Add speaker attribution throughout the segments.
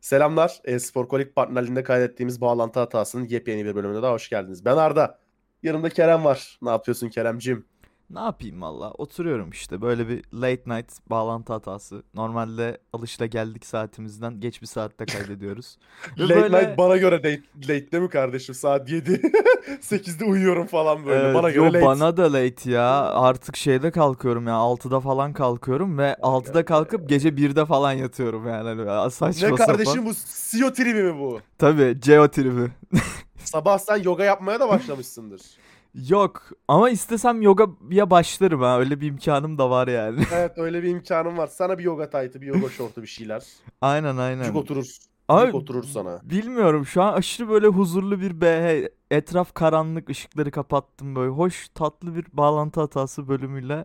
Speaker 1: Selamlar. E-Spor Kolik partnerliğinde kaydettiğimiz bağlantı hatasının yepyeni bir bölümüne daha hoş geldiniz. Ben Arda. Yanımda Kerem var. Ne yapıyorsun Keremcim?
Speaker 2: Ne yapayım valla oturuyorum işte böyle bir late night bağlantı hatası. Normalde alışla geldik saatimizden geç bir saatte kaydediyoruz.
Speaker 1: Late
Speaker 2: böyle-
Speaker 1: night bana göre late, late değil mi kardeşim? Saat 7. 8'de uyuyorum falan böyle.
Speaker 2: Evet,
Speaker 1: bana göre
Speaker 2: yo,
Speaker 1: late.
Speaker 2: bana da late ya artık şeyde kalkıyorum ya 6'da falan kalkıyorum ve 6'da kalkıp gece 1'de falan yatıyorum yani Hani saçma
Speaker 1: Ne
Speaker 2: sapan.
Speaker 1: kardeşim bu CEO tribi mi bu?
Speaker 2: Tabii Geo tribi.
Speaker 1: Sabah sen yoga yapmaya da başlamışsındır.
Speaker 2: Yok ama istesem yogaya başlarım ha öyle bir imkanım da var yani.
Speaker 1: evet öyle bir imkanım var. Sana bir yoga taytı, bir yoga şortu bir şeyler.
Speaker 2: aynen aynen.
Speaker 1: Cuk oturur.
Speaker 2: Abi,
Speaker 1: Cuk oturur sana.
Speaker 2: Bilmiyorum şu an aşırı böyle huzurlu bir BH. Etraf karanlık ışıkları kapattım böyle. Hoş tatlı bir bağlantı hatası bölümüyle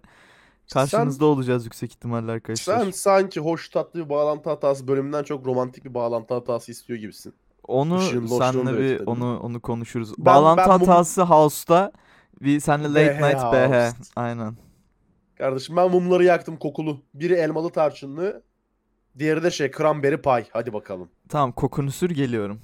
Speaker 2: karşınızda olacağız yüksek ihtimalle arkadaşlar.
Speaker 1: Sen sanki hoş tatlı bir bağlantı hatası bölümünden çok romantik bir bağlantı hatası istiyor gibisin.
Speaker 2: Onu
Speaker 1: da
Speaker 2: senle bir onu onu konuşuruz.
Speaker 1: Ben-
Speaker 2: bağlantı
Speaker 1: ben mum-
Speaker 2: hatası House'da bir senle late
Speaker 1: BH
Speaker 2: night BH. Aynen.
Speaker 1: Kardeşim ben mumları yaktım kokulu. Biri elmalı tarçınlı. Diğeri de şey cranberry pie. Hadi bakalım.
Speaker 2: Tamam kokunu sür geliyorum.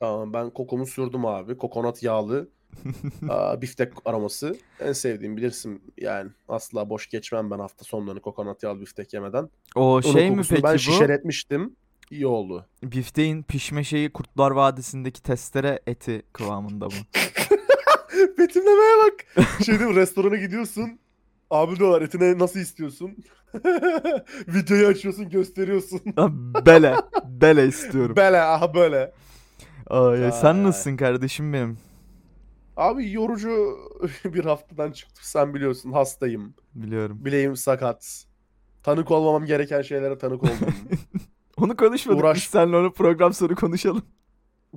Speaker 1: Tamam ben kokumu sürdüm abi. Kokonat yağlı. aa, biftek aroması. En sevdiğim bilirsin yani. Asla boş geçmem ben hafta sonlarını kokonat yağlı biftek yemeden.
Speaker 2: O
Speaker 1: Onun
Speaker 2: şey mi peki
Speaker 1: ben
Speaker 2: bu?
Speaker 1: şişeretmiştim. İyi oldu.
Speaker 2: Bifteğin pişme şeyi Kurtlar Vadisi'ndeki testere eti kıvamında mı?
Speaker 1: Betimlemeye bak. Şey değil mi restorana gidiyorsun. Abi diyorlar etine nasıl istiyorsun? Videoyu açıyorsun gösteriyorsun.
Speaker 2: Bele. Bele istiyorum.
Speaker 1: Böyle aha böyle.
Speaker 2: Ay, ay, sen nasılsın kardeşim benim?
Speaker 1: Abi yorucu bir haftadan çıktım sen biliyorsun hastayım.
Speaker 2: Biliyorum.
Speaker 1: Bileğim sakat. Tanık olmamam gereken şeylere tanık oldum.
Speaker 2: Onu konuşmadık
Speaker 1: Uğraş-
Speaker 2: biz seninle onu program sonu konuşalım.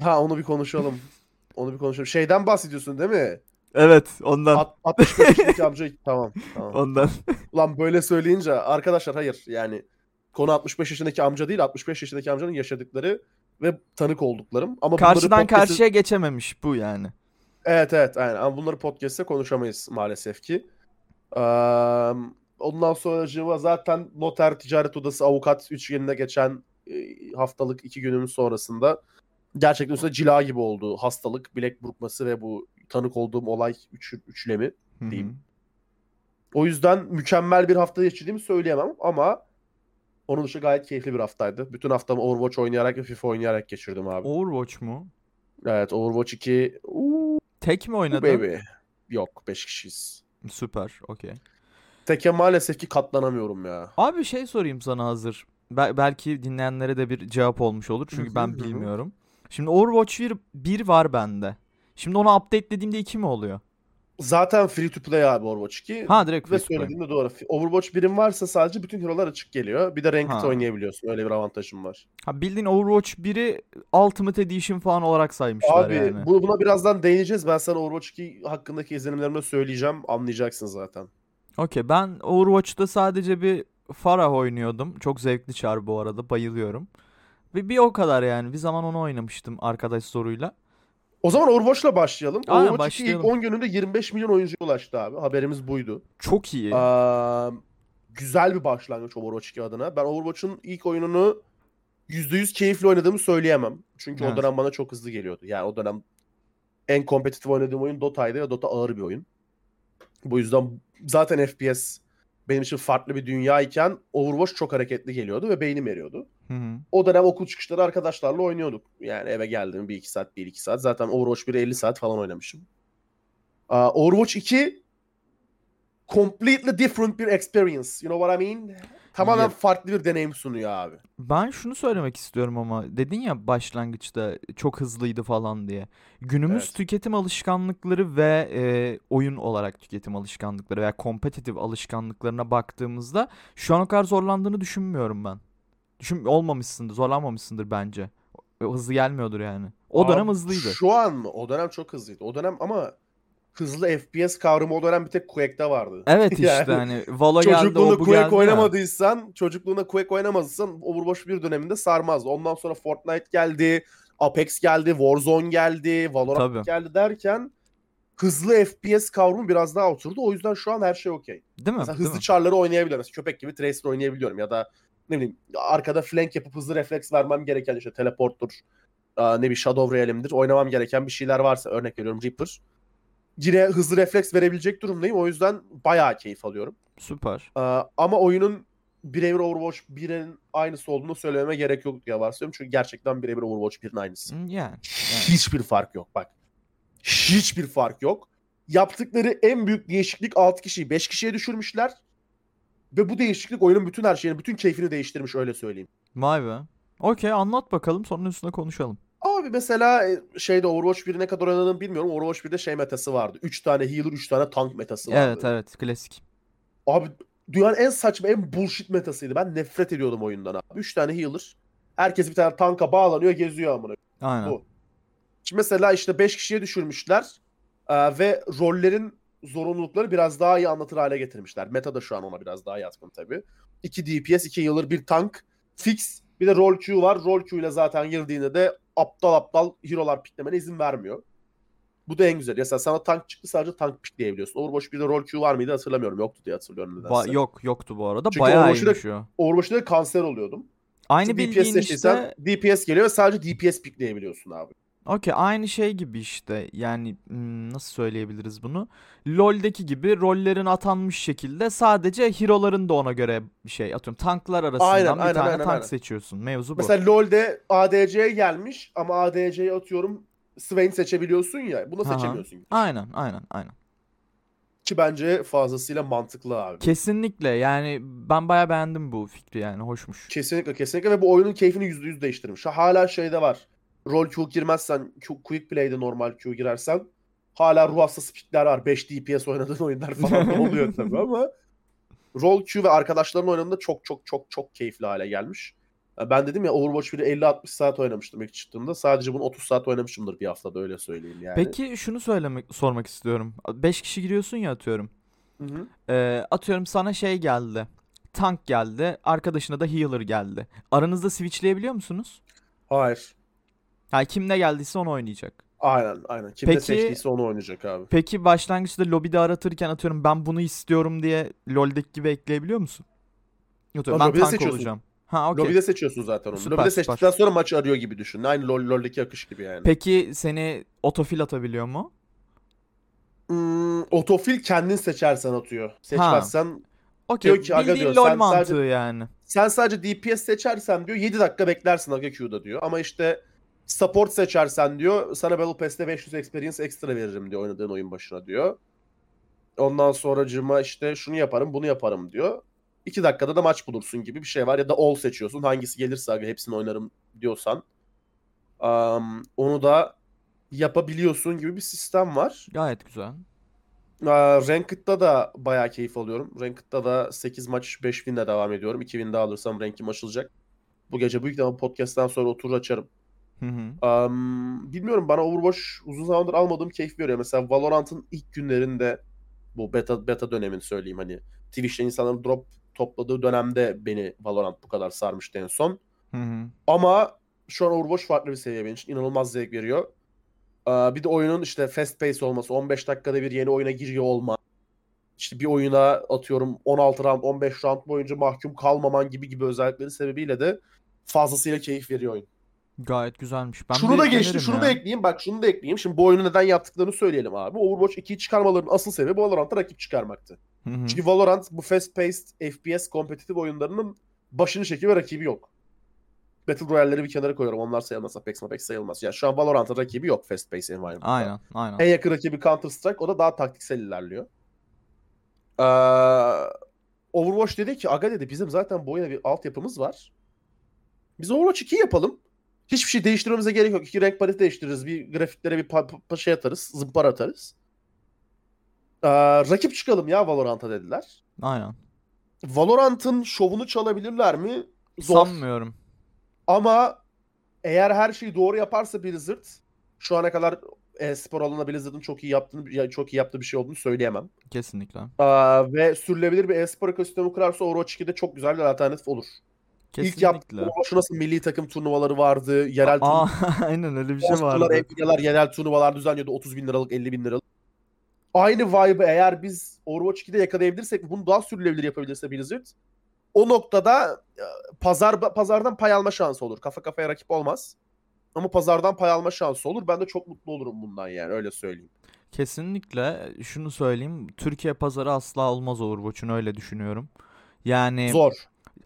Speaker 1: ha onu bir konuşalım. Onu bir konuşalım. Şeyden bahsediyorsun değil mi?
Speaker 2: Evet ondan.
Speaker 1: At, 65 yaşındaki amca tamam. tamam.
Speaker 2: Ondan.
Speaker 1: Ulan böyle söyleyince arkadaşlar hayır yani konu 65 yaşındaki amca değil 65 yaşındaki amcanın yaşadıkları ve tanık olduklarım. Ama
Speaker 2: Karşıdan
Speaker 1: podcast'e-
Speaker 2: karşıya geçememiş bu yani.
Speaker 1: Evet evet aynen ama bunları podcast'te konuşamayız maalesef ki. Eee, ondan sonra zaten noter, ticaret odası, avukat üçgenine geçen haftalık iki günümün sonrasında gerçekten üstüne cila gibi oldu. Hastalık, bilek burkması ve bu tanık olduğum olay üç, üçlemi. Diyeyim. O yüzden mükemmel bir hafta geçirdiğimi söyleyemem ama onun dışı gayet keyifli bir haftaydı. Bütün haftamı Overwatch oynayarak ve FIFA oynayarak geçirdim abi.
Speaker 2: Overwatch mu?
Speaker 1: Evet Overwatch 2 uuu
Speaker 2: Tek mi oynadın?
Speaker 1: baby. Yok 5 kişiyiz.
Speaker 2: Süper. Okey.
Speaker 1: Teke maalesef ki katlanamıyorum ya.
Speaker 2: Abi şey sorayım sana hazır. Bel- belki dinleyenlere de bir cevap olmuş olur. Çünkü ben bilmiyorum. Şimdi Overwatch 1, 1 var bende. Şimdi onu updatelediğimde 2 mi oluyor?
Speaker 1: Zaten free to play abi Overwatch 2.
Speaker 2: Ha direkt
Speaker 1: Ve
Speaker 2: free to play.
Speaker 1: doğru. Overwatch 1'in varsa sadece bütün hero'lar açık geliyor. Bir de ranked
Speaker 2: Ha.
Speaker 1: oynayabiliyorsun. Öyle bir avantajım var.
Speaker 2: Ha bildiğin Overwatch 1'i Ultimate Edition falan olarak saymışlar
Speaker 1: Abi
Speaker 2: yani.
Speaker 1: bu- buna birazdan değineceğiz. Ben sana Overwatch 2 hakkındaki izlenimlerimi söyleyeceğim. Anlayacaksın zaten.
Speaker 2: Okey ben Overwatch'ta sadece bir Farah oynuyordum. Çok zevkli çar bu arada bayılıyorum. Ve bir o kadar yani. Bir zaman onu oynamıştım arkadaş zoruyla.
Speaker 1: O zaman Overwatch'la başlayalım.
Speaker 2: Aynen,
Speaker 1: Overwatch 2 ilk
Speaker 2: başlayalım.
Speaker 1: 10 gününde 25 milyon oyuncuya ulaştı abi. Haberimiz buydu.
Speaker 2: Çok iyi.
Speaker 1: Aa, güzel bir başlangıç Overwatch 2 adına. Ben Overwatch'un ilk oyununu %100 keyifli oynadığımı söyleyemem. Çünkü
Speaker 2: Evet.
Speaker 1: o dönem bana çok hızlı geliyordu. Yani o dönem en kompetitif oynadığım oyun Dota'ydı ve Dota ağır bir oyun. Bu yüzden zaten FPS benim için farklı bir dünyayken Overwatch çok hareketli geliyordu ve beynim eriyordu.
Speaker 2: Hı hı.
Speaker 1: O dönem okul çıkışları arkadaşlarla oynuyorduk. Yani eve geldim bir iki saat, bir iki saat. Zaten Overwatch 1'i 50 saat falan oynamışım. Aa, Overwatch 2 completely different bir experience. You know what I mean? Tamamen
Speaker 2: Yep.
Speaker 1: farklı bir deneyim sunuyor abi.
Speaker 2: Ben şunu söylemek istiyorum ama dedin ya başlangıçta çok hızlıydı falan diye. Günümüz
Speaker 1: Evet.
Speaker 2: tüketim alışkanlıkları ve e, oyun olarak tüketim alışkanlıkları veya kompetitif alışkanlıklarına baktığımızda şu an o kadar zorlandığını düşünmüyorum ben. Düşün olmamışsındır, zorlanmamışsındır bence. Hızlı gelmiyordur yani. O
Speaker 1: Abi,
Speaker 2: dönem hızlıydı.
Speaker 1: Şu an mı? O dönem çok hızlıydı. O dönem ama hızlı FPS kavramı o dönem bir tek Quake'de vardı.
Speaker 2: Evet işte
Speaker 1: Yani
Speaker 2: hani Valo geldi,
Speaker 1: Çocukluğunda Quake
Speaker 2: geldi ya.
Speaker 1: oynamadıysan, çocukluğunda Quake oynamadıysan Overwatch bir döneminde sarmazdı. Ondan sonra Fortnite geldi, Apex geldi, Warzone geldi, Valorant
Speaker 2: Tabii.
Speaker 1: geldi derken hızlı FPS kavramı biraz daha oturdu. O yüzden şu an her şey okey.
Speaker 2: Değil mi?
Speaker 1: Mesela
Speaker 2: Değil
Speaker 1: hızlı
Speaker 2: mi?
Speaker 1: çarları oynayabiliyorum. Mesela köpek gibi Tracer oynayabiliyorum ya da ne bileyim arkada flank yapıp hızlı refleks vermem gereken işte teleporttur, ne bir Shadow Realm'dir. Oynamam gereken bir şeyler varsa örnek veriyorum Reaper. Yine hızlı refleks verebilecek durumdayım. O yüzden bayağı keyif alıyorum.
Speaker 2: Süper.
Speaker 1: Ama oyunun birebir Overwatch 1'in aynısı olduğunu söylememe gerek yok diye varsayıyorum. Çünkü gerçekten birebir Overwatch 1'in aynısı.
Speaker 2: Hmm, Yani.
Speaker 1: Hiçbir fark yok bak. Hiçbir fark yok. Yaptıkları en büyük değişiklik 6 kişiyi 5 kişiye düşürmüşler. Ve bu değişiklik oyunun bütün her şeyini, bütün keyfini değiştirmiş öyle söyleyeyim.
Speaker 2: Vay be. Okey anlat bakalım sonra üstüne konuşalım.
Speaker 1: Abi mesela e, şeyde Overwatch 1'i ne kadar oynadığını bilmiyorum. Overwatch 1'de şey metası vardı. 3 tane healer, 3 tane tank metası vardı.
Speaker 2: Evet evet klasik.
Speaker 1: Abi dünyanın en saçma, en bullshit metasıydı. Ben nefret ediyordum oyundan abi. 3 tane healer. Herkes bir tane tanka bağlanıyor, geziyor amına.
Speaker 2: Aynen.
Speaker 1: Bu. Şimdi mesela işte 5 kişiye düşürmüşler. Ee, ve rollerin zorunlulukları biraz daha iyi anlatır hale getirmişler. Meta da şu an ona biraz daha yatkın tabii. 2 DPS, 2 healer, bir tank, fix. Bir de roll Q var. Roll Q ile zaten girdiğinde de aptal aptal hero'lar piklemene izin vermiyor. Bu da en güzel. Mesela sana tank çıktı sadece tank pikleyebiliyorsun. Overwatch 1'de roll Q var mıydı hatırlamıyorum. Yoktu diye hatırlıyorum nedense.
Speaker 2: Ba- yok yoktu bu arada.
Speaker 1: Çünkü
Speaker 2: Bayağı iyiymiş o.
Speaker 1: Overwatch'ta da kanser oluyordum.
Speaker 2: Aynı
Speaker 1: DPS
Speaker 2: bildiğin
Speaker 1: seçtiysen
Speaker 2: işte
Speaker 1: DPS geliyor ve sadece DPS pikleyebiliyorsun abi.
Speaker 2: Okey aynı şey gibi işte yani hmm, nasıl söyleyebiliriz bunu? LoL'deki gibi rollerin atanmış şekilde sadece hero'ların da ona göre bir şey atıyorum. Tanklar arasından
Speaker 1: Aynen,
Speaker 2: bir
Speaker 1: aynen,
Speaker 2: tane
Speaker 1: aynen,
Speaker 2: tank
Speaker 1: aynen.
Speaker 2: seçiyorsun. Mevzu bu.
Speaker 1: Mesela LoL'de ADC'ye gelmiş ama ADC'ye atıyorum Swain seçebiliyorsun ya. Bunu
Speaker 2: Aha.
Speaker 1: seçemiyorsun.
Speaker 2: Aynen aynen aynen.
Speaker 1: Ki bence fazlasıyla mantıklı abi.
Speaker 2: Kesinlikle yani ben bayağı beğendim bu fikri yani hoşmuş.
Speaker 1: Kesinlikle kesinlikle ve bu oyunun keyfini %100 değiştirmiş. Ha, Hala şeyde var. Rol Q girmezsen, Q, Quick Play'de normal Q girersen hala ruh hastası pikler var. 5 DPS oynadığın oyunlar falan oluyor tabii ama Rol Q ve arkadaşların oynadığında çok çok çok çok keyifli hale gelmiş. Ben dedim ya Overwatch 1'i 50-60 saat oynamıştım ilk çıktığında. Sadece bunu 30 saat oynamışımdır bir haftada öyle söyleyeyim yani.
Speaker 2: Peki şunu söylemek sormak istiyorum. 5 kişi giriyorsun ya atıyorum.
Speaker 1: Hı hı.
Speaker 2: Ee, atıyorum sana şey geldi. Tank geldi. Arkadaşına da healer geldi. Aranızda switchleyebiliyor musunuz?
Speaker 1: Hayır.
Speaker 2: Ha kim ne geldiyse onu oynayacak.
Speaker 1: Aynen aynen. Kim
Speaker 2: Peki-
Speaker 1: seçtiyse onu oynayacak abi.
Speaker 2: Peki başlangıçta lobide aratırken atıyorum ben bunu istiyorum diye LoL'deki gibi ekleyebiliyor musun?
Speaker 1: Ha,
Speaker 2: ben tank
Speaker 1: seçiyorsun.
Speaker 2: olacağım. Ha okey.
Speaker 1: Lobide seçiyorsun zaten onu.
Speaker 2: Süper,
Speaker 1: Lobide
Speaker 2: süper.
Speaker 1: seçtikten sonra maçı arıyor gibi düşün. Aynı LoL, LoL'deki akış gibi yani.
Speaker 2: Peki seni otofil atabiliyor mu?
Speaker 1: Hmm, otofil kendin seçersen atıyor. Seçmezsen
Speaker 2: Okey.
Speaker 1: Diyor ki, aga diyor,
Speaker 2: LoL
Speaker 1: sen
Speaker 2: mantığı
Speaker 1: sadece-
Speaker 2: yani.
Speaker 1: sen sadece DPS seçersen diyor 7 dakika beklersin Aga Q'da diyor. Ama işte support seçersen diyor sana Battle Pass'te 500 experience ekstra veririm diyor oynadığın oyun başına diyor. Ondan sonracığıma işte şunu yaparım bunu yaparım diyor. 2 dakikada da maç bulursun gibi bir şey var. Ya da all seçiyorsun. Hangisi gelirse aga hepsini oynarım diyorsan. am, onu da yapabiliyorsun gibi bir sistem var.
Speaker 2: Gayet güzel.
Speaker 1: Aa, Ranked'da da bayağı keyif alıyorum. Ranked'da da 8 maç 5 winle devam ediyorum. 2 win daha alırsam rankim açılacak. Bu gece büyük ihtimalle podcast'ten sonra oturur açarım.
Speaker 2: Hı hı.
Speaker 1: Am, bilmiyorum bana Overwatch uzun zamandır almadığım keyif veriyor. Mesela Valorant'ın ilk günlerinde bu beta beta dönemini söyleyeyim hani Twitch'te insanların drop topladığı dönemde beni Valorant bu kadar sarmıştı en son.
Speaker 2: Hı hı.
Speaker 1: Ama şu an Overwatch farklı bir seviye benim için. İnanılmaz zevk veriyor. Aa, bir de oyunun işte fast pace olması, 15 dakikada bir yeni oyuna giriyor olma. İşte bir oyuna atıyorum 16 round, 15 round boyunca mahkum kalmaman gibi gibi özellikleri sebebiyle de fazlasıyla keyif veriyor oyun.
Speaker 2: Gayet güzelmiş. Ben
Speaker 1: şunu da geçti, şunu
Speaker 2: ya.
Speaker 1: da ekleyeyim. Bak şunu da ekleyeyim. Şimdi bu oyunu neden yaptıklarını söyleyelim abi. Overwatch 2'yi çıkarmalarının asıl sebebi Valorant'a rakip çıkarmaktı.
Speaker 2: Hı hı.
Speaker 1: Çünkü Valorant bu fast paced FPS kompetitif oyunlarının başını çekiyor ve rakibi yok. Battle Royale'leri bir kenara koyuyorum. Onlar sayılmaz. Apex Apex sayılmaz. Ya şu an Valorant'ın rakibi yok fast paced environment'ta.
Speaker 2: Aynen, aynen.
Speaker 1: En yakın rakibi Counter Strike. O da daha taktiksel ilerliyor. Ee, Overwatch dedi ki aga dedi bizim zaten bu oyuna bir altyapımız var. Biz Overwatch 2 yapalım. Hiçbir şey değiştirmemize gerek yok. İki renk paleti değiştiririz. Bir grafiklere bir pa- pa- şey atarız. Zımpara atarız. Ee, rakip çıkalım ya Valorant'a dediler.
Speaker 2: Aynen.
Speaker 1: Valorant'ın şovunu çalabilirler mi? Zor.
Speaker 2: Sanmıyorum.
Speaker 1: Ama eğer her şeyi doğru yaparsa Blizzard şu ana kadar e-spor alanında Blizzard'ın çok iyi yaptığını ya çok iyi yaptığı bir şey olduğunu söyleyemem.
Speaker 2: Kesinlikle.
Speaker 1: Aa, ve sürülebilir bir e-spor ekosistemi kurarsa Overwatch 2'de çok güzel bir alternatif olur. İlk yaptığı
Speaker 2: Kesinlikle.
Speaker 1: Overwatch'un nasıl milli takım turnuvaları vardı, yerel
Speaker 2: Aa,
Speaker 1: turnuvalar,
Speaker 2: aynen öyle bir şey vardı.
Speaker 1: Nvidia'lar yerel turnuvalar düzenliyordu 30 bin liralık, 50 bin liralık. Aynı vibe'ı eğer biz Overwatch 2'de yakalayabilirsek, bunu daha sürülebilir yapabilirse Blizzard, o noktada e, pazar pazardan pay alma şansı olur. Kafa kafaya rakip olmaz. Ama pazardan pay alma şansı olur. Ben de çok mutlu olurum bundan yani öyle söyleyeyim.
Speaker 2: Kesinlikle şunu söyleyeyim. Türkiye pazarı asla olmaz Overwatch'un öyle düşünüyorum. Yani
Speaker 1: Zor.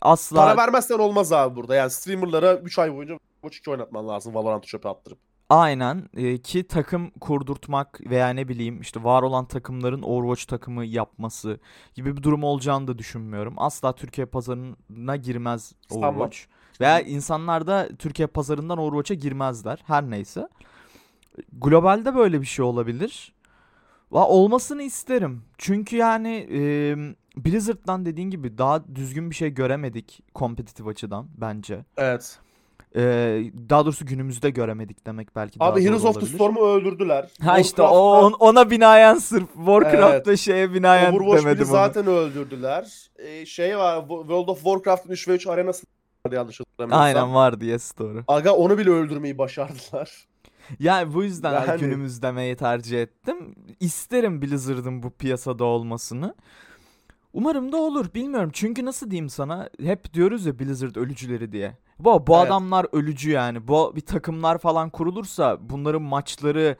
Speaker 2: Asla
Speaker 1: Para vermezsen olmaz abi burada. Yani streamerlara 3 ay boyunca Overwatch 2 oynatman lazım Valorant'ı çöpe attırıp.
Speaker 2: Aynen e, ki takım kurdurtmak veya ne bileyim işte var olan takımların Overwatch takımı yapması gibi bir durum olacağını da düşünmüyorum. Asla Türkiye pazarına girmez. Overwatch. Veya insanlar da Türkiye pazarından Overwatch'a girmezler. Her neyse. Globalde böyle bir şey olabilir. Va olmasını isterim. Çünkü yani e, Blizzard'dan dediğin gibi daha düzgün bir şey göremedik kompetitif açıdan bence.
Speaker 1: Evet.
Speaker 2: E, daha doğrusu günümüzde göremedik demek belki
Speaker 1: Abi Heroes of the. Storm'u öldürdüler.
Speaker 2: Ha işte o ona binaen sırf Warcraft'ta şeye binaen
Speaker 1: Overwatch
Speaker 2: demedim onu.
Speaker 1: zaten öldürdüler. Ee, şey var Wo- World of Warcraft'ın 3 ve 3 arenası vardı yanlış hatırlamıyorsam.
Speaker 2: Aynen vardı yes doğru.
Speaker 1: Aga onu bile öldürmeyi başardılar.
Speaker 2: Yani bu yüzden
Speaker 1: Yani-
Speaker 2: günümüz demeyi tercih ettim. İsterim Blizzard'ın bu piyasada olmasını. Umarım da olur bilmiyorum. Çünkü nasıl diyeyim sana hep diyoruz ya Blizzard ölücüleri diye. Bu, bu
Speaker 1: Evet.
Speaker 2: adamlar ölücü yani. Bu bir takımlar falan kurulursa bunların maçları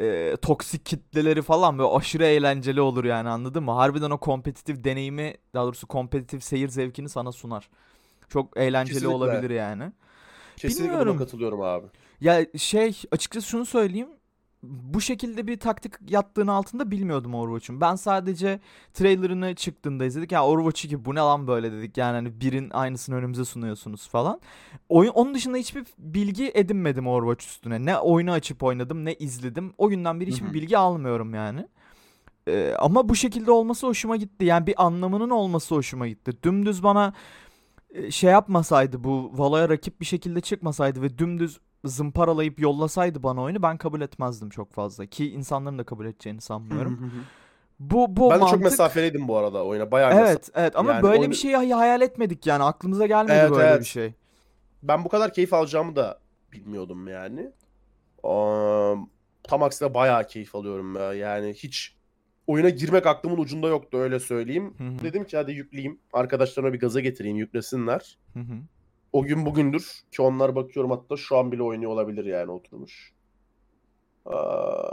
Speaker 2: e, toksik kitleleri falan böyle aşırı eğlenceli olur yani anladın mı? Harbiden o kompetitif deneyimi daha doğrusu kompetitif seyir zevkini sana sunar. Çok eğlenceli
Speaker 1: Kesinlikle.
Speaker 2: olabilir yani.
Speaker 1: Kesinlikle
Speaker 2: Bilmiyorum.
Speaker 1: katılıyorum abi.
Speaker 2: Ya şey açıkçası şunu söyleyeyim. Bu şekilde bir taktik yattığını altında bilmiyordum Overwatch'un. Ben sadece trailerını çıktığında izledik. Ya Overwatch 2 bu ne lan böyle dedik. Yani hani birin aynısını önümüze sunuyorsunuz falan. Oyun, onun dışında hiçbir bilgi edinmedim Overwatch üstüne. Ne oyunu açıp oynadım ne izledim. O günden beri hiçbir bilgi almıyorum yani. Ee, ama bu şekilde olması hoşuma gitti. Yani bir anlamının olması hoşuma gitti. Dümdüz bana şey yapmasaydı bu Valo'ya rakip bir şekilde çıkmasaydı ve dümdüz zımparalayıp yollasaydı bana oyunu ben kabul etmezdim çok fazla. Ki insanların da kabul edeceğini sanmıyorum. Bu bu
Speaker 1: ben de çok
Speaker 2: mantık...
Speaker 1: mesafeliydim bu arada oyuna. Bayağı.
Speaker 2: Evet evet ama
Speaker 1: Yani
Speaker 2: böyle
Speaker 1: oyunu-
Speaker 2: bir şeyi hay- hayal etmedik yani aklımıza gelmedi
Speaker 1: Evet,
Speaker 2: böyle
Speaker 1: evet.
Speaker 2: bir şey.
Speaker 1: Ben bu kadar keyif alacağımı da bilmiyordum yani. Aa, tam aksine bayağı keyif alıyorum ya. Yani hiç oyuna girmek aklımın ucunda yoktu öyle söyleyeyim.
Speaker 2: Hı hı,
Speaker 1: Dedim ki hadi yükleyeyim. Arkadaşlarıma bir gaza getireyim yüklesinler.
Speaker 2: hı hı.
Speaker 1: O gün bugündür ki onlar bakıyorum hatta şu an bile oynuyor olabilir yani oturmuş. Aa,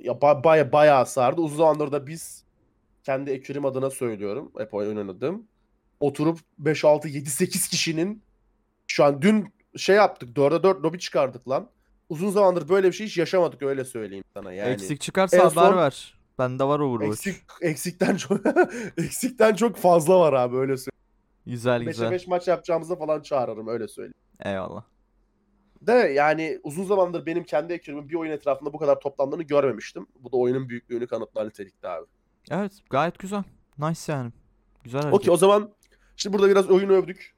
Speaker 1: ya ba- baya bayağı sardı. Uzun zamandır da biz kendi ekürüm adına söylüyorum. Hep oynadım. Oturup 5 6 7 8 kişinin şu an dün şey yaptık. 4'e 4 lobi çıkardık lan. Uzun zamandır böyle bir şey hiç yaşamadık öyle söyleyeyim sana yani.
Speaker 2: Eksik çıkarsa
Speaker 1: en
Speaker 2: haber
Speaker 1: son-
Speaker 2: ver. Bende var Overwatch.
Speaker 1: Eksik eksikten çok eksikten çok fazla var abi öyle söyleyeyim.
Speaker 2: Güzel
Speaker 1: 5'e
Speaker 2: güzel.
Speaker 1: 5 maç yapacağımızda falan çağırırım öyle söyleyeyim.
Speaker 2: Eyvallah.
Speaker 1: De yani uzun zamandır benim kendi ekürümün bir oyun etrafında bu kadar toplandığını görmemiştim. Bu da oyunun büyüklüğünü kanıtlar nitelikte abi.
Speaker 2: Evet gayet güzel. Nice yani. Güzel hareket.
Speaker 1: Okey o zaman şimdi burada biraz oyunu övdük.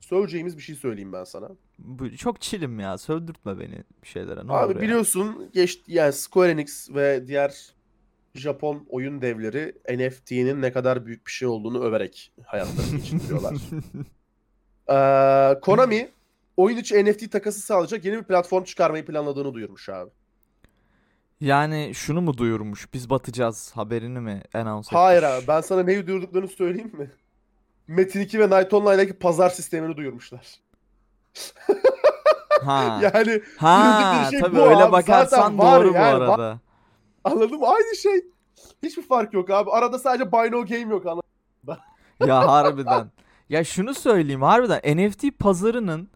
Speaker 1: Söyleyeceğimiz bir şey söyleyeyim ben sana.
Speaker 2: Bu, çok chillim ya. Sövdürtme beni bir şeylere. Ne
Speaker 1: Abi
Speaker 2: olur ya.
Speaker 1: biliyorsun geç yani Square Enix ve diğer Japon oyun devleri NFT'nin ne kadar büyük bir şey olduğunu överek hayatlarını geçiriyorlar. Ee, Konami oyun içi NFT takası sağlayacak yeni bir platform çıkarmayı planladığını duyurmuş abi.
Speaker 2: Yani şunu mu duyurmuş? Biz batacağız haberini mi announce
Speaker 1: Hayır
Speaker 2: etmiş?
Speaker 1: abi ben sana neyi duyurduklarını söyleyeyim mi? Metin 2 ve Night Online'daki pazar sistemini duyurmuşlar.
Speaker 2: Ha.
Speaker 1: Yani
Speaker 2: ha
Speaker 1: şey
Speaker 2: tabii
Speaker 1: bu
Speaker 2: öyle
Speaker 1: abi.
Speaker 2: bakarsan
Speaker 1: Zaten var
Speaker 2: doğru bu
Speaker 1: yani,
Speaker 2: arada.
Speaker 1: Anladın mı? Aynı şey. Hiçbir fark yok abi. Arada sadece buy no game yok anladın mı?
Speaker 2: Ya harbiden. Ya şunu söyleyeyim harbiden NFT pazarının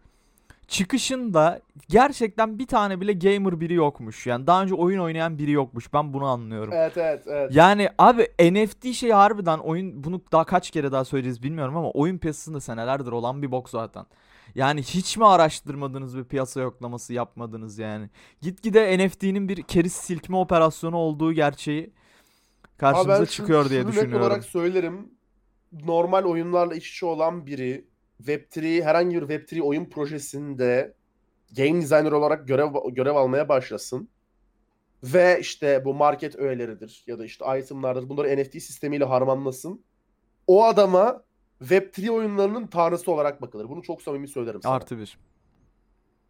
Speaker 2: çıkışında gerçekten bir tane bile gamer biri yokmuş. Yani daha önce oyun oynayan biri yokmuş. Ben bunu anlıyorum.
Speaker 1: Evet evet evet.
Speaker 2: Yani abi NFT şey harbiden oyun bunu daha kaç kere daha söyleyeceğiz bilmiyorum ama oyun piyasasında senelerdir olan bir bok zaten. Yani hiç mi araştırmadınız bir piyasa yoklaması yapmadınız yani? Gitgide NFT'nin bir keriz silkme operasyonu olduğu gerçeği karşımıza
Speaker 1: ben
Speaker 2: çıkıyor diye düşünüyorum.
Speaker 1: net olarak söylerim. Normal oyunlarla iç içe olan biri Web3 herhangi bir Web3 oyun projesinde game designer olarak görev görev almaya başlasın. Ve işte bu market öğeleridir ya da işte itemlardır. Bunları NFT sistemiyle harmanlasın. O adama Web3 oyunlarının tanrısı olarak bakılır. Bunu çok samimi söylerim sana.
Speaker 2: Artı bir.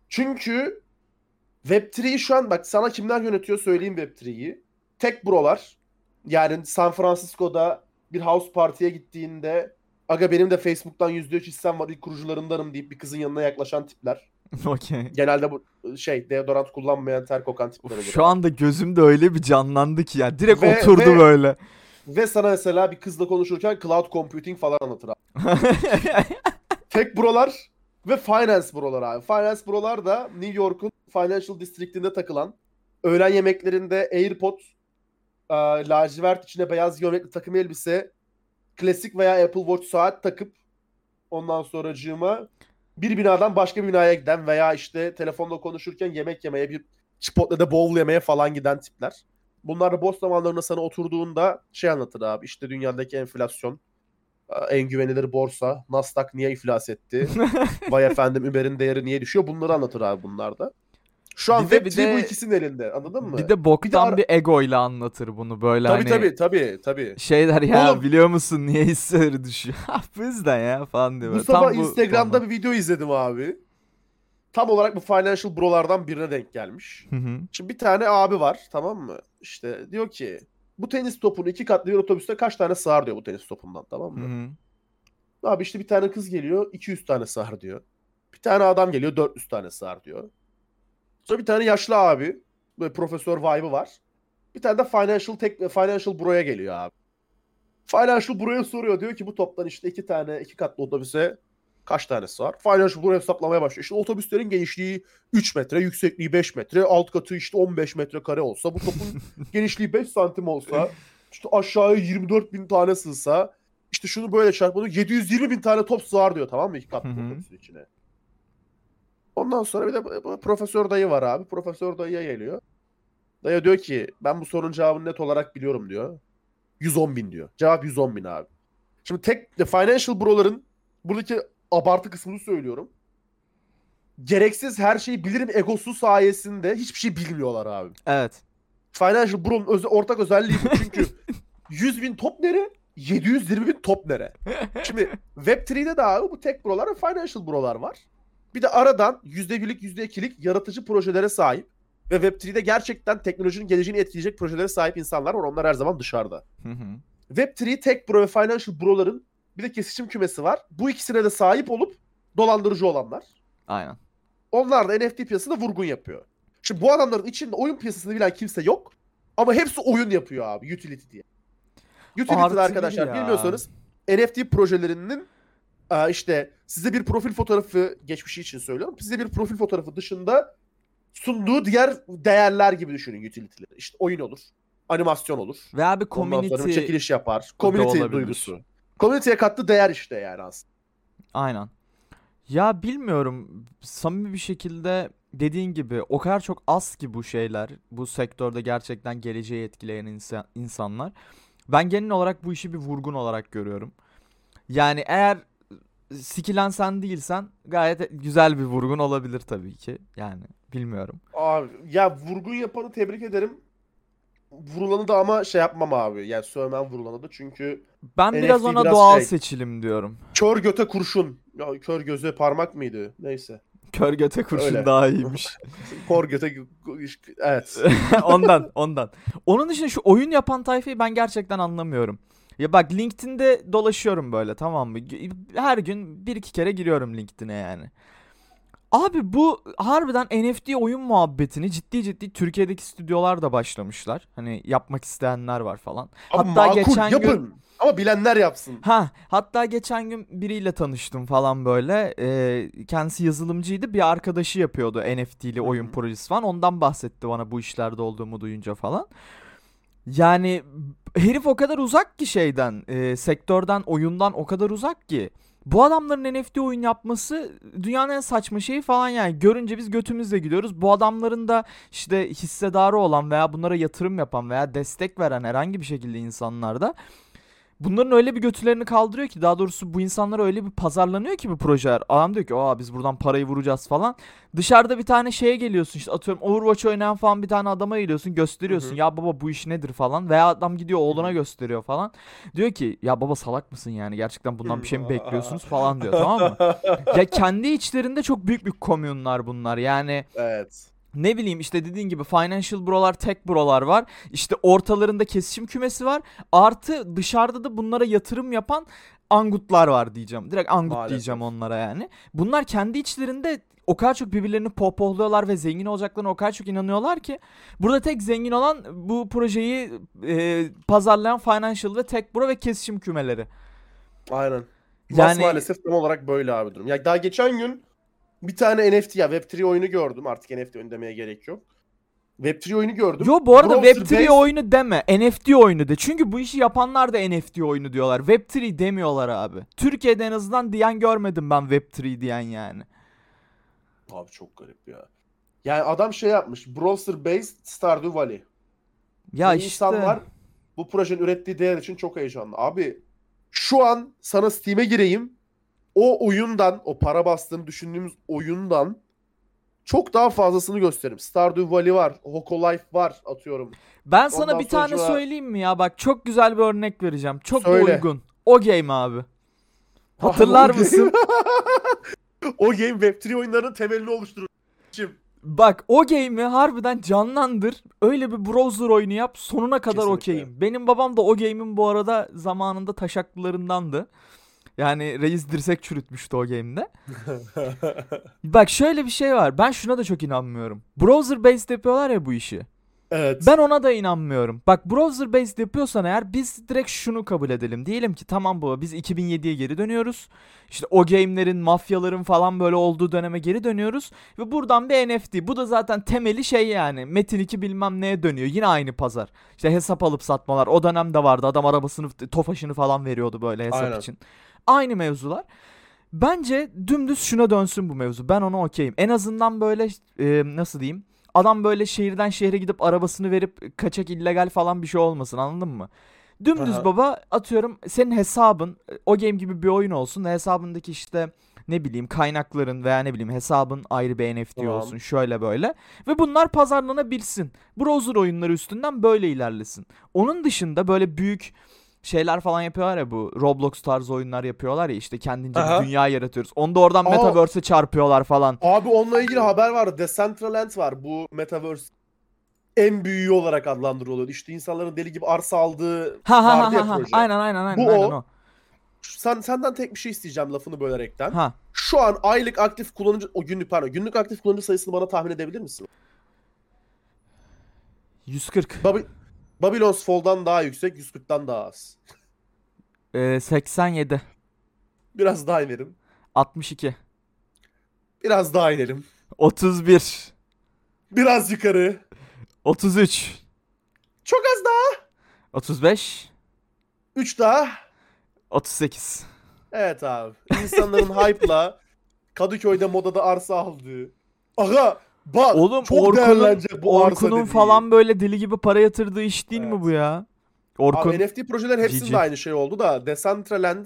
Speaker 1: Çünkü Web3'yi şu an bak sana kimler yönetiyor söyleyeyim Web3'yi. Tech brolar. Yani San Francisco'da bir house party'ye gittiğinde Aga benim de Facebook'tan %3 hissem var ilk kurucularındanım deyip bir kızın yanına yaklaşan tipler.
Speaker 2: Okey.
Speaker 1: Genelde bu şey deodorant kullanmayan ter kokan tipler.
Speaker 2: Şu anda gözümde öyle bir canlandı ki ya. Direkt
Speaker 1: Ve-
Speaker 2: oturdu
Speaker 1: ve-
Speaker 2: böyle.
Speaker 1: Ve sana mesela bir kızla konuşurken cloud computing falan anlatır abi. Tech brolar ve finance brolar abi. Finance brolar da New York'un Financial District'inde takılan öğlen yemeklerinde AirPod, e, lacivert içine beyaz gömlekli takım elbise, klasik veya Apple Watch saat takıp ondan sonracığıma bir binadan başka bir binaya giden veya işte telefonla konuşurken yemek yemeye bir Chipotle'de bowl yemeye falan giden tipler. Bunlar boş zamanlarında sana oturduğunda şey anlatır abi. İşte dünyadaki enflasyon, e, en güvenilir borsa, Nasdaq niye iflas etti, vay efendim Uber'in değeri niye düşüyor bunları anlatır abi bunlar da. Şu an
Speaker 2: Bir de- bir
Speaker 1: Web3 bu
Speaker 2: de-
Speaker 1: ikisinin elinde anladın mı?
Speaker 2: bir de boktan
Speaker 1: ara-
Speaker 2: bir egoyla anlatır bunu böyle
Speaker 1: tabii
Speaker 2: hani.
Speaker 1: tabii tabii tabii.
Speaker 2: Şeyler ya
Speaker 1: Oğlum-
Speaker 2: biliyor musun niye hisseleri düşüyor? bu yüzden ya falan diyor.
Speaker 1: Bu sabah
Speaker 2: Tam bu
Speaker 1: Instagram'da
Speaker 2: konu.
Speaker 1: bir video izledim abi. Tam olarak bu financial brolardan birine denk gelmiş.
Speaker 2: Hı hı.
Speaker 1: Şimdi bir tane abi var tamam mı? İşte diyor ki bu tenis topunu iki katlı bir otobüste kaç tane sığar diyor bu tenis topundan tamam
Speaker 2: Hı
Speaker 1: mı?
Speaker 2: hı.
Speaker 1: Abi işte bir tane kız geliyor 200 tane sığar diyor. Bir tane adam geliyor 400 tane sığar diyor. Sonra bir tane yaşlı abi böyle profesör vibe'ı var. Bir tane de financial tek financial bro'ya geliyor abi. Financial bro'ya soruyor diyor ki bu toptan işte iki tane iki katlı otobüse kaç tanesi var? Financial bro hesaplamaya başlıyor. İşte otobüslerin genişliği 3 metre, yüksekliği 5 metre, alt katı işte 15 metre kare olsa, bu topun genişliği 5 santim olsa, işte aşağıya 24 bin tane sığsa, işte şunu böyle çarpmadı 720 bin tane top sığar diyor tamam mı iki katlı otobüsün içine. Ondan sonra bir de profesör dayı var abi. Profesör dayıya geliyor. Dayı diyor ki ben bu sorunun cevabını net olarak biliyorum diyor. 110 bin diyor. Cevap 110 bin abi. Şimdi tek financial bro'ların buradaki abartı kısmını söylüyorum. Gereksiz her şeyi bilirim egosu sayesinde hiçbir şey bilmiyorlar abi.
Speaker 2: Evet.
Speaker 1: Financial Bro'nun öze- ortak özelliği bu. Çünkü 100 bin top nere? 720 bin top nere? Şimdi Web3'de de abi bu tech brolar ve financial brolar var. Bir de aradan %1'lik %2'lik yaratıcı projelere sahip ve Web3'de gerçekten teknolojinin geleceğini etkileyecek projelere sahip insanlar var. Onlar her zaman dışarıda.
Speaker 2: Hı hı.
Speaker 1: Web3, Tech Bro ve Financial Bro'ların bir de kesişim kümesi var. Bu ikisine de sahip olup dolandırıcı olanlar.
Speaker 2: Aynen.
Speaker 1: Onlar da NFT piyasasında vurgun yapıyor. Şimdi bu adamların içinde oyun piyasasını bilen kimse yok. Ama hepsi oyun yapıyor abi utility diye. Utility
Speaker 2: Artı
Speaker 1: de arkadaşlar
Speaker 2: bir ya.
Speaker 1: bilmiyorsanız NFT projelerinin e, işte size bir profil fotoğrafı geçmişi için söylüyorum. Size bir profil fotoğrafı dışında sunduğu diğer değerler gibi düşünün utility'leri. İşte oyun olur, animasyon olur.
Speaker 2: Ve abi
Speaker 1: Ondan sonra
Speaker 2: community
Speaker 1: çekiliş yapar. Community duygusu. Community'ye kattığı değer işte yani aslında.
Speaker 2: Aynen. Ya bilmiyorum samimi bir şekilde dediğin gibi o kadar çok az ki bu şeyler bu sektörde gerçekten geleceği etkileyen insan, insanlar. Ben genel olarak bu işi bir vurgun olarak görüyorum. Yani eğer sikilen sen değilsen gayet güzel bir vurgun olabilir tabii ki. Yani bilmiyorum.
Speaker 1: Abi ya vurgun yapanı tebrik ederim. Vurulanı da ama şey yapmam abi. Yani sövmem vurulanı da çünkü
Speaker 2: Ben
Speaker 1: NFT
Speaker 2: biraz ona
Speaker 1: biraz
Speaker 2: doğal
Speaker 1: şey-
Speaker 2: seçilim diyorum.
Speaker 1: kör göte kurşun. Ya kör göze parmak mıydı? Neyse.
Speaker 2: Kör göte kurşun
Speaker 1: Öyle.
Speaker 2: daha iyiymiş.
Speaker 1: Kor göte evet.
Speaker 2: ondan ondan. Onun dışında şu oyun yapan tayfayı ben gerçekten anlamıyorum. Ya bak LinkedIn'de dolaşıyorum böyle tamam mı? Her gün bir iki kere giriyorum LinkedIn'e yani. Abi bu harbiden NFT oyun muhabbetini ciddi ciddi Türkiye'deki stüdyolar da başlamışlar. Hani yapmak isteyenler var falan.
Speaker 1: Abi
Speaker 2: Hatta
Speaker 1: makul
Speaker 2: geçen gün-
Speaker 1: yapın. Ama bilenler yapsın.
Speaker 2: Ha, hatta geçen gün biriyle tanıştım falan böyle. Ee, kendisi yazılımcıydı. Bir arkadaşı yapıyordu NFT'li oyun projesi falan. Ondan bahsetti bana bu işlerde olduğumu duyunca falan. Yani herif o kadar uzak ki şeyden, e, sektörden, oyundan o kadar uzak ki. Bu adamların NFT oyun yapması dünyanın en saçma şeyi falan yani. Görünce biz götümüzle gidiyoruz. Bu adamların da işte hissedarı olan veya bunlara yatırım yapan veya destek veren herhangi bir şekilde insanlar da bunların öyle bir götülerini kaldırıyor ki daha doğrusu bu insanlara öyle bir pazarlanıyor ki bu projeler. Adam diyor ki aa biz buradan parayı vuracağız falan. Dışarıda bir tane şeye geliyorsun işte atıyorum Overwatch oynayan falan bir tane adama geliyorsun gösteriyorsun.
Speaker 1: Hı hı.
Speaker 2: Ya baba bu iş nedir falan. Veya adam gidiyor oğluna gösteriyor falan. Diyor ki ya baba salak mısın yani gerçekten bundan bir şey mi bekliyorsunuz falan diyor tamam mı? ya kendi içlerinde çok büyük bir komünler bunlar yani
Speaker 1: evet.
Speaker 2: Ne bileyim işte dediğin gibi financial brolar, tech brolar var. İşte ortalarında kesişim kümesi var. Artı dışarıda da bunlara yatırım yapan angutlar var diyeceğim. Direkt angut
Speaker 1: Maalesef.
Speaker 2: diyeceğim onlara yani. Bunlar kendi içlerinde o kadar çok birbirlerini pohpohluyorlar ve zengin olacaklarına o kadar çok inanıyorlar ki burada tek zengin olan bu projeyi e, pazarlayan Financial ve Techbro ve kesişim kümeleri.
Speaker 1: Aynen.
Speaker 2: Yani-
Speaker 1: Yani... maalesef tam olarak böyle abi durum. Ya daha geçen gün bir tane NFT ya Web3 oyunu gördüm. Artık NFT oyunu demeye gerek yok. Web3 oyunu gördüm.
Speaker 2: Yo bu arada
Speaker 1: Browser
Speaker 2: Web3
Speaker 1: based-
Speaker 2: oyunu deme. NFT oyunu de. Çünkü bu işi yapanlar da NFT oyunu diyorlar. Web3 demiyorlar abi. Türkiye'de en azından diyen görmedim ben Web3 diyen yani.
Speaker 1: Abi çok garip ya. Yani adam şey yapmış. Browser based Stardew Valley.
Speaker 2: Ya
Speaker 1: Ve
Speaker 2: işte
Speaker 1: insanlar bu projenin ürettiği değer için çok heyecanlı. Abi şu an sana Steam'e gireyim. O oyundan, o para bastığını düşündüğümüz oyundan çok daha fazlasını gösteririm. Stardew Valley var, Hololive var atıyorum.
Speaker 2: ben sana
Speaker 1: ondan
Speaker 2: bir tane
Speaker 1: sonra-
Speaker 2: söyleyeyim mi ya? Bak çok güzel bir örnek vereceğim. Çok
Speaker 1: Söyle.
Speaker 2: uygun. O game abi. Hatırlar
Speaker 1: game-
Speaker 2: mısın?
Speaker 1: o game Web3 oyunlarının temelini oluşturur. Şimdi
Speaker 2: Bak o game'i harbiden canlandır. Öyle bir browser oyunu yap. Sonuna kadar okeyim. Benim babam da o game'in bu arada zamanında taşaklılarındandı. Yani reis dirsek çürütmüştü o game'de. Bak şöyle bir şey var. Ben şuna da çok inanmıyorum. Browser based yapıyorlar ya bu işi.
Speaker 1: evet.
Speaker 2: Ben ona da inanmıyorum. Bak browser based yapıyorsan eğer biz direkt şunu kabul edelim. Diyelim ki tamam baba biz 2007'ye geri dönüyoruz. İşte o game'lerin, mafyaların falan böyle olduğu döneme geri dönüyoruz. Ve buradan bir NFT. Bu da zaten temeli şey yani. Metin 2 bilmem neye dönüyor. Yine aynı pazar. İşte hesap alıp satmalar. O dönemde vardı. Adam arabasını, tofaşını falan veriyordu böyle hesap
Speaker 1: Aynen.
Speaker 2: için. Aynı mevzular. Bence dümdüz şuna dönsün bu mevzu. Ben ona okeyim. En azından böyle e, nasıl diyeyim? Adam böyle şehirden şehre gidip arabasını verip kaçak illegal falan bir şey olmasın anladın mı? Dümdüz
Speaker 1: Aha.
Speaker 2: baba atıyorum senin hesabın o game gibi bir oyun olsun. Hesabındaki işte ne bileyim kaynakların veya ne bileyim hesabın ayrı bir NFT
Speaker 1: Tamam.
Speaker 2: olsun şöyle böyle. Ve bunlar pazarlanabilsin. Browser oyunları üstünden böyle ilerlesin. Onun dışında böyle büyük şeyler falan yapıyorlar ya bu Roblox tarzı oyunlar yapıyorlar ya işte kendince bir
Speaker 1: Aha.
Speaker 2: dünya yaratıyoruz. Onu da oradan
Speaker 1: Aa.
Speaker 2: Metaverse'e çarpıyorlar falan.
Speaker 1: Abi onunla ilgili haber vardı. Decentraland var. Bu Metaverse en büyüğü olarak adlandırılıyor. İşte insanların deli gibi arsa aldığı
Speaker 2: Ha ha
Speaker 1: vardı
Speaker 2: ha
Speaker 1: ya
Speaker 2: ha.
Speaker 1: proje.
Speaker 2: Aynen aynen aynen.
Speaker 1: Bu
Speaker 2: aynen
Speaker 1: o.
Speaker 2: o.
Speaker 1: Sen, senden tek bir şey isteyeceğim lafını bölerekten.
Speaker 2: Ha.
Speaker 1: Şu an aylık aktif kullanıcı, o günlük pardon, günlük aktif kullanıcı sayısını bana tahmin edebilir misin?
Speaker 2: 140.
Speaker 1: Babi, Babylon's Fall'dan daha yüksek, 140'tan daha az.
Speaker 2: Ee, 87.
Speaker 1: Biraz daha inelim.
Speaker 2: 62.
Speaker 1: Biraz daha inelim.
Speaker 2: 31.
Speaker 1: Biraz yukarı.
Speaker 2: 33.
Speaker 1: Çok az daha.
Speaker 2: 35.
Speaker 1: 3 daha.
Speaker 2: 38.
Speaker 1: Evet abi. İnsanların hype'la Kadıköy'de modada arsa aldığı. Aga bak
Speaker 2: Oğlum
Speaker 1: çok
Speaker 2: Orkun'un,
Speaker 1: değerlenecek bu arsa
Speaker 2: Orkun'un
Speaker 1: dediği.
Speaker 2: falan böyle deli gibi para yatırdığı iş değil mi
Speaker 1: Evet.
Speaker 2: bu ya? Orkun
Speaker 1: Abi NFT projeler hepsinde
Speaker 2: GG.
Speaker 1: aynı şey oldu da Decentraland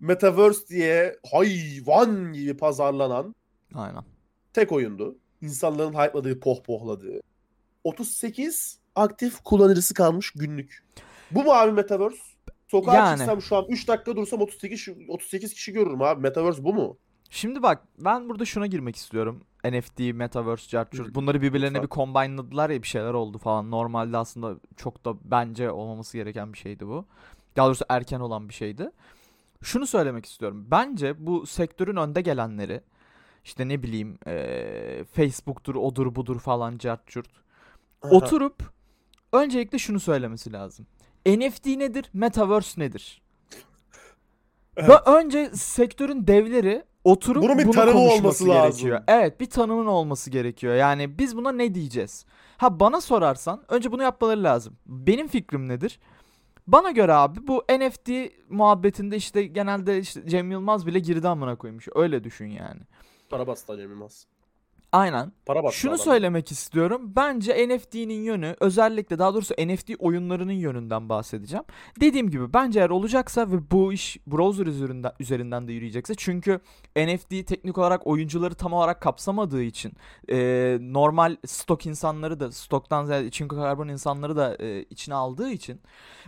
Speaker 1: Metaverse diye hayvan gibi pazarlanan
Speaker 2: Aynen.
Speaker 1: tek oyundu. İnsanların hype'ladığı, pohpohladığı. 38 aktif kullanıcısı kalmış günlük. Bu mu abi Metaverse? Sokağa
Speaker 2: Yani.
Speaker 1: çıksam şu an 3 dakika dursam 38 38 kişi görürüm abi. Metaverse bu mu?
Speaker 2: Şimdi bak ben burada şuna girmek istiyorum. NFT, Metaverse, Jarture. Bunları birbirlerine bir combineladılar ya bir şeyler oldu falan. Normalde aslında çok da bence olmaması gereken bir şeydi bu. Daha doğrusu erken olan bir şeydi. Şunu söylemek istiyorum. Bence bu sektörün önde gelenleri işte ne bileyim eee, Facebook'tur, odur budur falan Jarture.
Speaker 1: Aha.
Speaker 2: Oturup öncelikle şunu söylemesi lazım. NFT nedir? Metaverse nedir?
Speaker 1: Evet.
Speaker 2: Ve önce sektörün devleri oturup
Speaker 1: Bunun bir
Speaker 2: bunu
Speaker 1: tanımı olması
Speaker 2: gerekiyor.
Speaker 1: lazım.
Speaker 2: Evet, bir tanımın olması gerekiyor. Yani biz buna ne diyeceğiz? Ha bana sorarsan önce bunu yapmaları lazım. Benim fikrim nedir? Bana göre abi bu NFT muhabbetinde işte genelde işte Cem Yılmaz bile girdi amına koymuş. Öyle düşün yani.
Speaker 1: Para bastı Cem Yılmaz.
Speaker 2: Aynen.
Speaker 1: Para bastı
Speaker 2: Şunu
Speaker 1: adam.
Speaker 2: söylemek istiyorum. Bence NFT'nin yönü özellikle daha doğrusu NFT oyunlarının yönünden bahsedeceğim. Dediğim gibi bence eğer olacaksa ve bu iş browser üzerinden, üzerinden de yürüyecekse çünkü NFT teknik olarak oyuncuları tam olarak kapsamadığı için e, normal stok insanları da stoktan ziyade çinko karbon insanları da e, içine aldığı için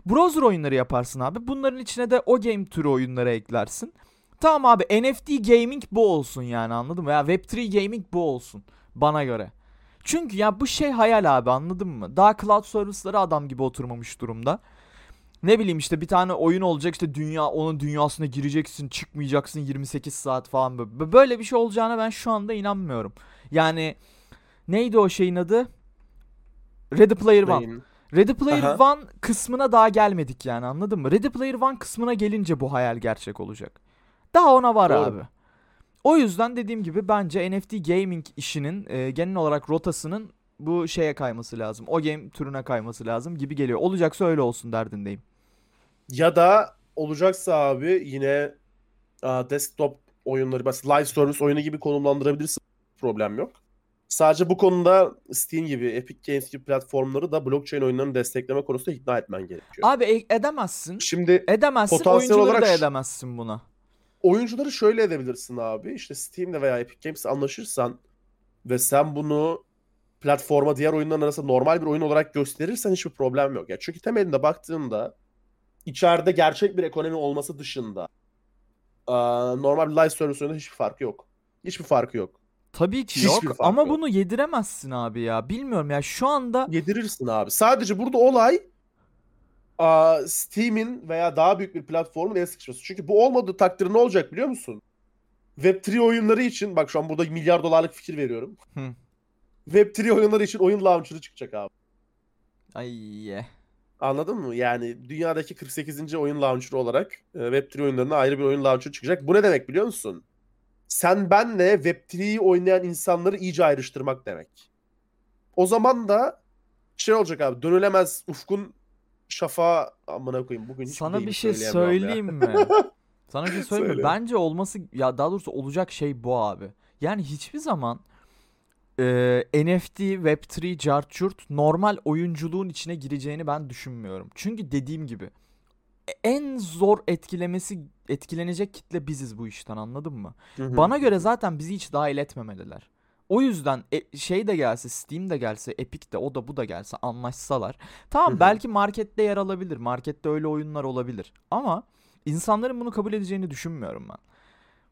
Speaker 2: browser oyunları yaparsın abi. Bunların içine de o game türü oyunları eklersin. Tamam abi NFT gaming bu olsun yani anladın mı? Ya Web3 gaming bu olsun bana göre. Çünkü ya bu şey hayal abi anladın mı? Daha cloud service'ları adam gibi oturmamış durumda. ne bileyim işte bir tane oyun olacak işte dünya onun dünyasına gireceksin çıkmayacaksın 28 saat falan böyle. Böyle bir şey olacağına ben şu anda inanmıyorum. Yani neydi o şeyin adı? Ready Player One.
Speaker 1: Neyin?
Speaker 2: Ready Player
Speaker 1: Aha.
Speaker 2: One kısmına daha gelmedik yani anladın mı? Ready Player One kısmına gelince bu hayal gerçek olacak. Daha ona var
Speaker 1: Doğru.
Speaker 2: abi. O yüzden dediğim gibi bence NFT gaming işinin e, genel olarak rotasının bu şeye kayması lazım. O game türüne kayması lazım gibi geliyor. Olacaksa öyle olsun derdindeyim.
Speaker 1: Ya da olacaksa abi yine aa, desktop oyunları, mesela live service oyunu gibi konumlandırabilirsin. Problem yok. Sadece bu konuda Steam gibi, Epic Games gibi platformları da blockchain oyunlarını destekleme konusunda ikna etmen gerekiyor.
Speaker 2: Abi e- edemezsin.
Speaker 1: Şimdi
Speaker 2: Edemezsin.
Speaker 1: Potansiyel
Speaker 2: oyuncuları
Speaker 1: olarak
Speaker 2: da edemezsin buna.
Speaker 1: Oyuncuları şöyle edebilirsin abi. İşte Steam'de veya Epic Games'le anlaşırsan ve sen bunu platforma diğer oyunların arasında normal bir oyun olarak gösterirsen hiçbir problem yok. Ya çünkü temelinde baktığında içeride gerçek bir ekonomi olması dışında normal bir live service oyununda hiçbir farkı yok. Hiçbir farkı yok.
Speaker 2: Tabii ki
Speaker 1: Hiçbir
Speaker 2: yok ama
Speaker 1: yok.
Speaker 2: bunu yediremezsin abi ya. Bilmiyorum ya şu anda
Speaker 1: Yedirirsin abi. Sadece burada olay Steam'in veya daha büyük bir platformun el sıkışması. Çünkü bu olmadığı takdirde ne olacak biliyor musun? Web3 oyunları için bak şu an burada milyar dolarlık fikir veriyorum.
Speaker 2: Hı.
Speaker 1: Web3 oyunları için oyun launcher'ı çıkacak abi.
Speaker 2: ay ye.
Speaker 1: Anladın mı? Yani dünyadaki 48. oyun launcher'ı olarak e, Web3 oyunlarına ayrı bir oyun launcher'ı çıkacak. Bu ne demek biliyor musun? Sen benle Web3'yi oynayan insanları iyice ayrıştırmak demek. O zaman da şey olacak abi dönülemez ufkun şafağı amına koyayım bugün hiç
Speaker 2: Sana
Speaker 1: deyim
Speaker 2: bir şey
Speaker 1: ya.
Speaker 2: söyleyeyim mi? Sana bir şey söyleyeyim mi? Bence olması ya daha doğrusu olacak şey bu abi. Yani hiçbir zaman e, NFT, Web3, Carchurt normal oyunculuğun içine gireceğini ben düşünmüyorum. Çünkü dediğim gibi en zor etkilemesi etkilenecek kitle biziz bu işten anladın mı?
Speaker 1: Hı hı.
Speaker 2: Bana göre zaten bizi hiç dahil etmemeliler. O yüzden e, şey de gelse, Steam de gelse, Epic de o da bu da gelse anlaşsalar. Tamam belki markette yer alabilir. Markette öyle oyunlar olabilir. Ama insanların bunu kabul edeceğini düşünmüyorum ben.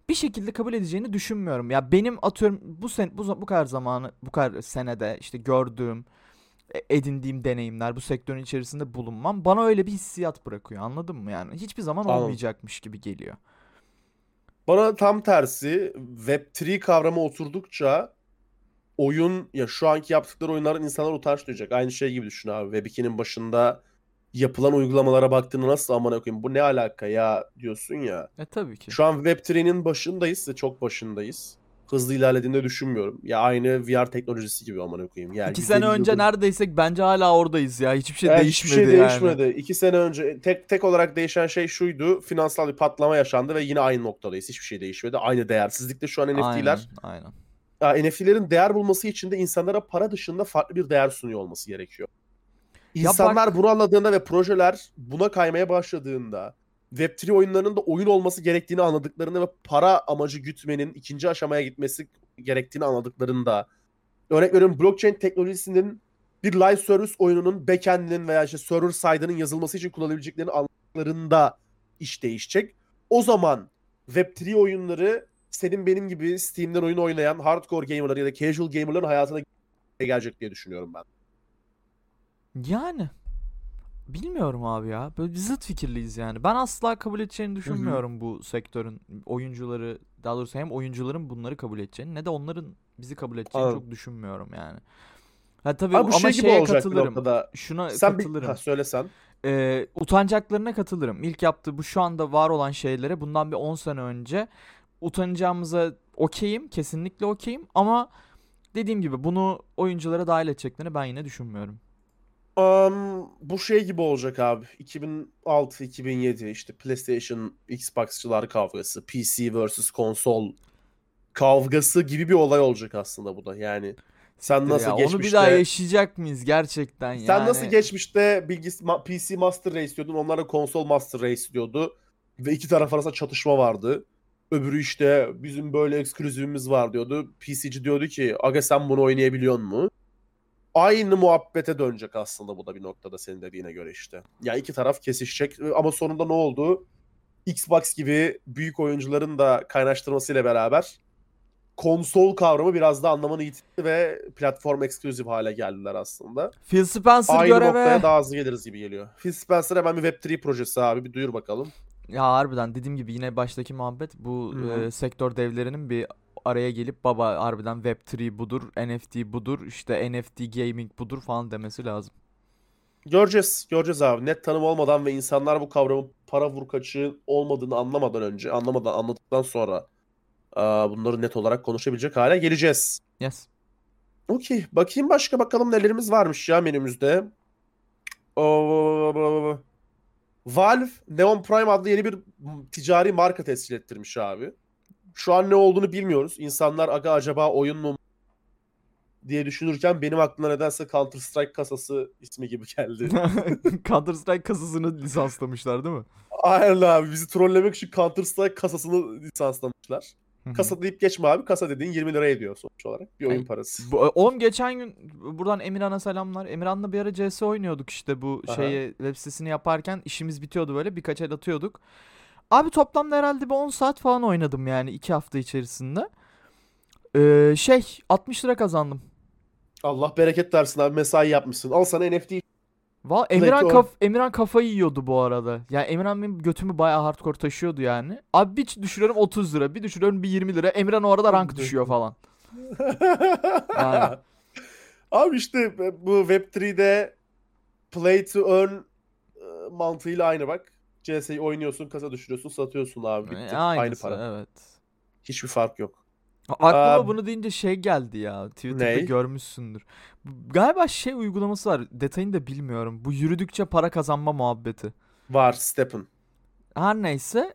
Speaker 2: Bir şekilde kabul edeceğini düşünmüyorum. Ya benim atıyorum bu sen bu, bu kadar zamanı bu kadar senede işte gördüğüm e, edindiğim deneyimler bu sektörün içerisinde bulunmam bana öyle bir hissiyat bırakıyor anladın mı yani hiçbir zaman
Speaker 1: Anladım.
Speaker 2: olmayacakmış gibi geliyor.
Speaker 1: Bana tam tersi Web3 kavramı oturdukça oyun ya şu anki yaptıkları oyunların insanlar utanç duyacak. Aynı şey gibi düşün abi. Web2'nin başında yapılan uygulamalara baktığında nasıl amına koyayım bu ne alaka ya diyorsun ya.
Speaker 2: E tabii ki.
Speaker 1: Şu an Web3'nin başındayız ve çok başındayız. Hızlı ilerlediğini düşünmüyorum. Ya aynı VR teknolojisi gibi amına koyayım. Yani
Speaker 2: İki
Speaker 1: 150
Speaker 2: sene önce
Speaker 1: yıldır-
Speaker 2: neredeysek bence hala oradayız ya. Hiçbir şey
Speaker 1: Evet,
Speaker 2: değişmedi
Speaker 1: hiçbir şey
Speaker 2: yani.
Speaker 1: değişmedi. İki sene önce tek tek olarak değişen şey şuydu. Finansal bir patlama yaşandı ve yine aynı noktadayız. Hiçbir şey değişmedi. Aynı değersizlikte şu an NFT'ler.
Speaker 2: Aynen, aynen.
Speaker 1: Ya, NFT'lerin değer bulması için de insanlara para dışında farklı bir değer sunuyor olması gerekiyor. İnsanlar
Speaker 2: bak-
Speaker 1: bunu anladığında ve projeler buna kaymaya başladığında Web3 oyunlarının da oyun olması gerektiğini anladıklarında ve para amacı gütmenin ikinci aşamaya gitmesi gerektiğini anladıklarında örnek veriyorum blockchain teknolojisinin bir live service oyununun backend'inin veya işte server side'ının yazılması için kullanabileceklerini anladıklarında iş değişecek. O zaman Web3 oyunları senin benim gibi Steam'den oyun oynayan hardcore gamerlar ya da casual gamerların hayatına gelecek diye düşünüyorum ben.
Speaker 2: Yani bilmiyorum abi ya. Böyle bir zıt fikirliyiz yani. Ben asla kabul edeceğini düşünmüyorum bu sektörün oyuncuları daha doğrusu hem oyuncuların bunları kabul edeceğini ne de onların bizi kabul edeceğini
Speaker 1: Anladım.
Speaker 2: çok düşünmüyorum yani. Ha tabii
Speaker 1: Abi bu
Speaker 2: ama
Speaker 1: şey gibi
Speaker 2: şeye
Speaker 1: bir
Speaker 2: katılırım.
Speaker 1: noktada.
Speaker 2: Şuna
Speaker 1: Sen bir
Speaker 2: katılırım.
Speaker 1: ha, söylesen.
Speaker 2: Ee, utanacaklarına katılırım. İlk yaptığı bu şu anda var olan şeylere bundan bir 10 sene önce utanacağımıza okeyim. Kesinlikle okeyim. Ama dediğim gibi bunu oyunculara dahil edeceklerini ben yine düşünmüyorum.
Speaker 1: Um, bu şey gibi olacak abi. 2006-2007 işte PlayStation, Xbox'çılar kavgası, PC vs konsol kavgası gibi bir olay olacak aslında bu da. Yani sen nasıl
Speaker 2: ya,
Speaker 1: geçmişte
Speaker 2: Onu bir daha yaşayacak mıyız gerçekten yani?
Speaker 1: sen nasıl geçmişte bilgis PC Master Race diyordun, onlar da konsol Master Race diyordu ve iki taraf arasında çatışma vardı. Öbürü işte bizim böyle ekskluzivimiz var diyordu. PC'ci diyordu ki aga sen bunu oynayabiliyor mu? Aynı muhabbete dönecek aslında bu da bir noktada senin dediğine göre işte. Ya iki taraf kesişecek ama sonunda ne oldu? Xbox gibi büyük oyuncuların da kaynaştırmasıyla beraber konsol kavramı biraz da anlamını yitirdi ve platform eksklusif hale geldiler aslında.
Speaker 2: Phil Spencer
Speaker 1: Aynı
Speaker 2: göreve.
Speaker 1: noktaya daha hızlı geliriz gibi geliyor. Phil Spencer hemen bir Web3 projesi abi bir duyur bakalım.
Speaker 2: Ya harbiden dediğim gibi yine baştaki muhabbet bu e, sektör devlerinin bir araya gelip baba harbiden Web3 budur, NFT budur, işte NFT gaming budur falan demesi lazım.
Speaker 1: Göreceğiz. Göreceğiz abi. Net tanım olmadan ve insanlar bu kavramın para vurkaçı olmadığını anlamadan önce, anlamadan anladıktan sonra aa, bunları net olarak konuşabilecek hale geleceğiz.
Speaker 2: Yes.
Speaker 1: Okey. Bakayım başka bakalım nelerimiz varmış ya menümüzde. Oo, Valve Neon Prime adlı yeni bir ticari marka tescil ettirmiş abi. Şu an ne olduğunu bilmiyoruz. İnsanlar aga acaba oyun mu diye düşünürken benim aklıma nedense Counter Strike kasası ismi gibi geldi.
Speaker 2: Counter Strike kasasını lisanslamışlar değil mi?
Speaker 1: Aynen abi bizi trollemek için Counter Strike kasasını lisanslamışlar. Kasa deyip geçme abi. Kasa dediğin 20 lira ediyor sonuç olarak. Bir oyun
Speaker 2: Ay,
Speaker 1: parası.
Speaker 2: Bu, oğlum geçen gün buradan Emirhan'a selamlar. Emirhan'la bir ara CS oynuyorduk işte bu
Speaker 1: Aha.
Speaker 2: şeyi web sitesini yaparken işimiz bitiyordu böyle birkaç el atıyorduk. Abi toplamda herhalde bir 10 saat falan oynadım yani 2 hafta içerisinde. Ee, şey 60 lira kazandım.
Speaker 1: Allah bereket versin abi mesai yapmışsın. Al sana NFT.
Speaker 2: Valla Emirhan, kaf Emirhan kafayı yiyordu bu arada. Yani Emirhan benim götümü bayağı hardcore taşıyordu yani. Abi bir düşürüyorum 30 lira, bir düşürüyorum bir 20 lira. Emirhan o arada rank düşüyor falan. Yani.
Speaker 1: Abi işte bu Web3'de play to earn e, mantığıyla aynı bak. CS'yi oynuyorsun, kasa düşürüyorsun, satıyorsun abi. Bitti.
Speaker 2: E,
Speaker 1: Aynı
Speaker 2: aynısı,
Speaker 1: para.
Speaker 2: Evet.
Speaker 1: Hiçbir fark yok.
Speaker 2: Aklıma
Speaker 1: Aa,
Speaker 2: bunu deyince şey geldi ya. Twitter'da
Speaker 1: Ney?
Speaker 2: görmüşsündür. Galiba şey uygulaması var. Detayını da bilmiyorum. Bu yürüdükçe para kazanma muhabbeti.
Speaker 1: Var Step'in.
Speaker 2: Her neyse.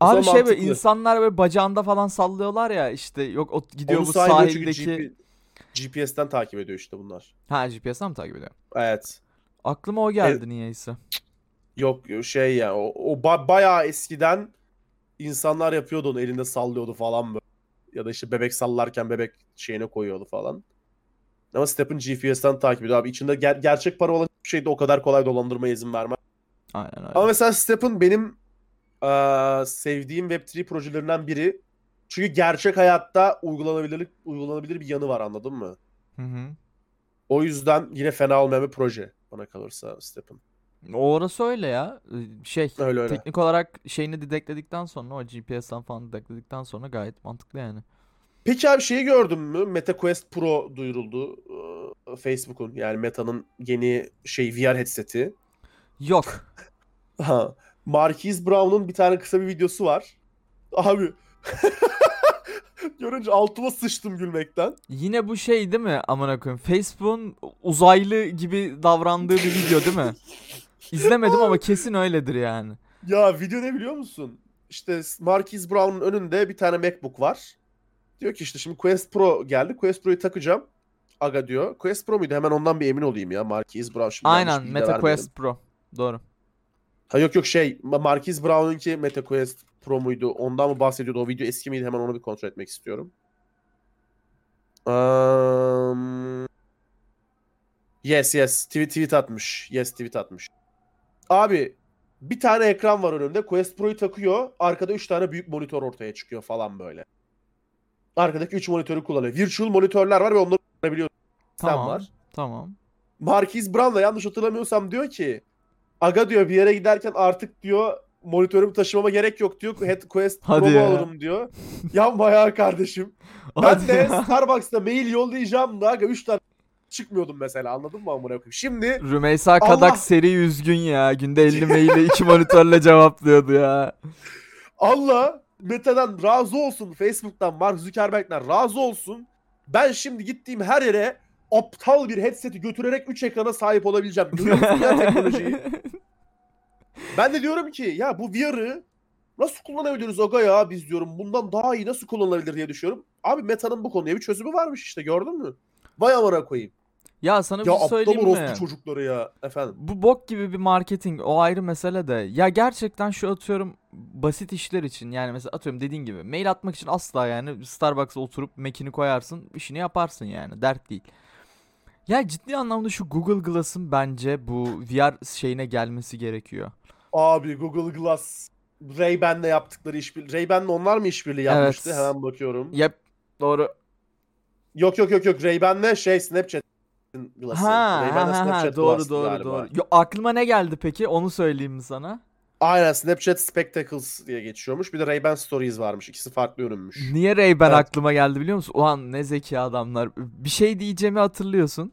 Speaker 1: O
Speaker 2: Abi şey böyle insanlar böyle bacağında falan sallıyorlar ya işte yok o gidiyor
Speaker 1: Onu
Speaker 2: bu sahildeki
Speaker 1: GP GPS'ten takip ediyor işte bunlar.
Speaker 2: ha GPS'ten mi takip ediyor?
Speaker 1: Evet.
Speaker 2: Aklıma o geldi niyeyse.
Speaker 1: Yok şey ya o, o ba- bayağı eskiden insanlar yapıyordu onu elinde sallıyordu falan böyle. Ya da işte bebek sallarken bebek şeyine koyuyordu falan. Ama Step'in GPS'ten takip ediyor abi. İçinde ger- gerçek para olan hiçbir şeyde o kadar kolay dolandırmaya izin vermez.
Speaker 2: Aynen öyle.
Speaker 1: Ama mesela Step'in benim eee, sevdiğim Web3 projelerinden biri. Çünkü gerçek hayatta uygulanabilirlik uygulanabilir bir yanı var anladın mı?
Speaker 2: Hı hı.
Speaker 1: O yüzden yine fena olmayan bir proje bana kalırsa Step'in.
Speaker 2: Orası öyle ya. Şey
Speaker 1: Öyle öyle.
Speaker 2: teknik olarak şeyini dedekledikten sonra o GPS'ten falan dedekledikten sonra gayet mantıklı yani.
Speaker 1: Peki abi şeyi gördün mü? Meta Quest Pro duyuruldu. Facebook'un yani Meta'nın yeni şey VR headset'i.
Speaker 2: Yok.
Speaker 1: Ha. Marquise Brown'un bir tane kısa bir videosu var. Abi görünce altıma sıçtım gülmekten.
Speaker 2: Yine bu şey değil mi amına koyayım? Facebook'un uzaylı gibi davrandığı bir video değil mi? İzlemedim ama kesin öyledir yani.
Speaker 1: Ya video ne biliyor musun? İşte Marquise Brown'un önünde bir tane MacBook var. Diyor ki işte şimdi Quest Pro geldi. Quest Pro'yu takacağım. Aga diyor. Quest Pro muydu? Hemen ondan bir emin olayım ya. Marquise Brown şimdi
Speaker 2: Aynen Meta. Quest Pro. Doğru.
Speaker 1: Ha yok yok şey Ma- Marquise Brown'unki MetaQuest Pro muydu? Ondan mı bahsediyordu? O video eski miydi? Hemen onu bir kontrol etmek istiyorum. Um, yes yes tweet, tweet atmış. Yes tweet atmış. Abi bir tane ekran var önünde. Quest Pro'yu takıyor. Arkada 3 tane büyük monitör ortaya çıkıyor falan böyle. Arkadaki 3 monitörü kullanıyor. Virtual monitörler var ve onları kullanabiliyor. Sistem
Speaker 2: Tamam.
Speaker 1: var.
Speaker 2: Tamam.
Speaker 1: Marquise Brown da yanlış hatırlamıyorsam diyor ki Aga diyor bir yere giderken artık diyor monitörümü taşımama gerek yok diyor. Head Quest
Speaker 2: Hadi ya.
Speaker 1: alırım diyor. Yapma ya kardeşim. Ben
Speaker 2: Hadi
Speaker 1: de
Speaker 2: ya.
Speaker 1: Starbucks'ta mail yollayacağım da aga 3 tane çıkmıyordum mesela anladın mı amına koyayım. Şimdi
Speaker 2: Rümeysa Kadak
Speaker 1: Allah-
Speaker 2: seri üzgün ya. Günde 50 maili iki monitörle cevaplıyordu ya.
Speaker 1: Allah Meta'dan razı olsun. Facebook'tan Mark Zuckerberg'den razı olsun. Ben şimdi gittiğim her yere aptal bir headset'i götürerek 3 ekrana sahip olabileceğim. Görüyor musun ya teknolojiyi? Ben de diyorum ki ya bu VR'ı nasıl kullanabiliriz aga ya biz diyorum. Bundan daha iyi nasıl kullanılabilir diye düşünüyorum. Abi Meta'nın bu konuya bir çözümü varmış işte gördün mü? Vay amına koyayım.
Speaker 2: Ya sana bir
Speaker 1: Ya
Speaker 2: şey
Speaker 1: aptal
Speaker 2: söyleyeyim mi?
Speaker 1: orospu çocukları ya efendim.
Speaker 2: Bu bok gibi bir marketing o ayrı mesele de. Ya gerçekten şu atıyorum basit işler için yani mesela atıyorum dediğin gibi mail atmak için asla yani Starbucks'a oturup Mac'ini koyarsın işini yaparsın yani dert değil. Ya ciddi anlamda şu Google Glass'ın bence bu VR şeyine gelmesi gerekiyor.
Speaker 1: Abi Google Glass Ray-Ban'le yaptıkları işbirliği. Ray-Ban'le onlar mı işbirliği yapmıştı?
Speaker 2: Evet.
Speaker 1: Hemen bakıyorum.
Speaker 2: Ya Doğru.
Speaker 1: Yok yok yok yok Ray-Ban'le şey Snapchat Glass'ı.
Speaker 2: Ha,
Speaker 1: Ray-Ban'le
Speaker 2: ha, ha,
Speaker 1: Snapchat
Speaker 2: doğru
Speaker 1: Glass'tı
Speaker 2: doğru
Speaker 1: galiba.
Speaker 2: doğru. Yo, aklıma ne geldi peki? Onu söyleyeyim mi sana?
Speaker 1: Aynen Snapchat Spectacles diye geçiyormuş. Bir de Ray-Ban Stories varmış. İkisi farklı ürünmüş.
Speaker 2: Niye Ray-Ban
Speaker 1: Evet.
Speaker 2: aklıma geldi biliyor musun? Ulan ne zeki adamlar. Bir şey diyeceğimi hatırlıyorsun.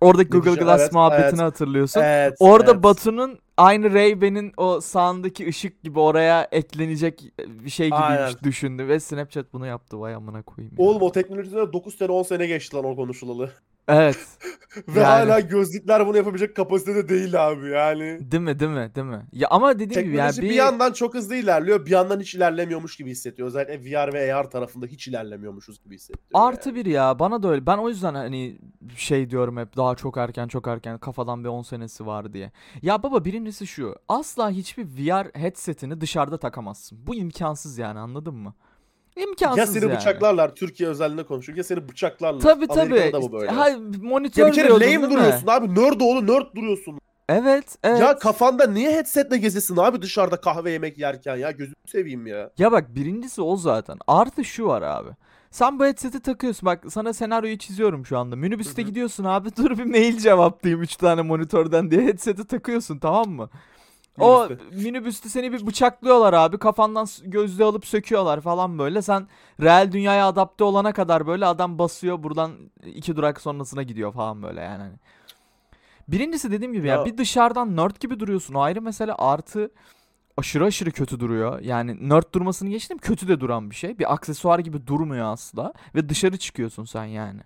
Speaker 2: Oradaki
Speaker 1: Ne
Speaker 2: Google? Glass
Speaker 1: Evet,
Speaker 2: muhabbetini
Speaker 1: evet.
Speaker 2: hatırlıyorsun.
Speaker 1: Evet.
Speaker 2: Orada
Speaker 1: evet.
Speaker 2: Batu'nun aynı Ray-Ban'in o sağındaki ışık gibi oraya eklenecek bir şey
Speaker 1: Aynen.
Speaker 2: düşündü ve Snapchat bunu yaptı. Vay amına koyayım. ya.
Speaker 1: Oğlum o teknolojiden 9 sene 10 sene geçti lan o konuşulalı.
Speaker 2: Evet.
Speaker 1: Ve
Speaker 2: Yani.
Speaker 1: hala gözlükler bunu yapabilecek kapasitede değil abi yani.
Speaker 2: Değil mi değil mi değil mi? Ya ama dediğim gibi yani
Speaker 1: Teknoloji
Speaker 2: bir,
Speaker 1: bir yandan çok hızlı ilerliyor, bir yandan hiç ilerlemiyormuş gibi hissediyor. Özellikle VR ve AR tarafında hiç ilerlemiyormuşuz gibi hissediyor.
Speaker 2: Artı bir ya bana da öyle. Ben o yüzden hani şey diyorum hep daha çok erken çok erken kafadan bir 10 senesi var diye. Ya baba birincisi şu. Asla hiçbir VR headsetini dışarıda takamazsın. Bu imkansız yani anladın mı? İmkansız
Speaker 1: Ya seni
Speaker 2: yani.
Speaker 1: bıçaklarlar, Türkiye özelinde konuşuyor ya seni bıçaklarlar.
Speaker 2: Tabii tabii.
Speaker 1: Amerika'da da bu böyle.
Speaker 2: Ha,
Speaker 1: ya
Speaker 2: monitör
Speaker 1: bir kere lame
Speaker 2: mi?
Speaker 1: duruyorsun abi, nerd oğlu nerd duruyorsun.
Speaker 2: Evet evet.
Speaker 1: Ya kafanda niye headsetle gezesin abi dışarıda kahve yemek yerken ya gözünü seveyim ya.
Speaker 2: Ya bak birincisi o zaten. Artı şu var abi. Sen bu headset'i takıyorsun. Bak sana senaryoyu çiziyorum şu anda. Minibüste gidiyorsun abi. Dur bir mail cevaplayayım 3 tane monitörden diye headset'i takıyorsun tamam mı? O
Speaker 1: Minibüste.
Speaker 2: seni bir bıçaklıyorlar abi. Kafandan gözlüğü alıp söküyorlar falan böyle. Sen real dünyaya adapte olana kadar böyle adam basıyor buradan iki durak sonrasına gidiyor falan böyle yani. Hani. Birincisi dediğim gibi ya,
Speaker 1: Ya-
Speaker 2: bir dışarıdan nerd gibi duruyorsun. O ayrı mesele artı aşırı aşırı kötü duruyor. Yani nerd durmasını geçtim kötü de duran bir şey. Bir aksesuar gibi durmuyor asla. Ve dışarı çıkıyorsun sen yani.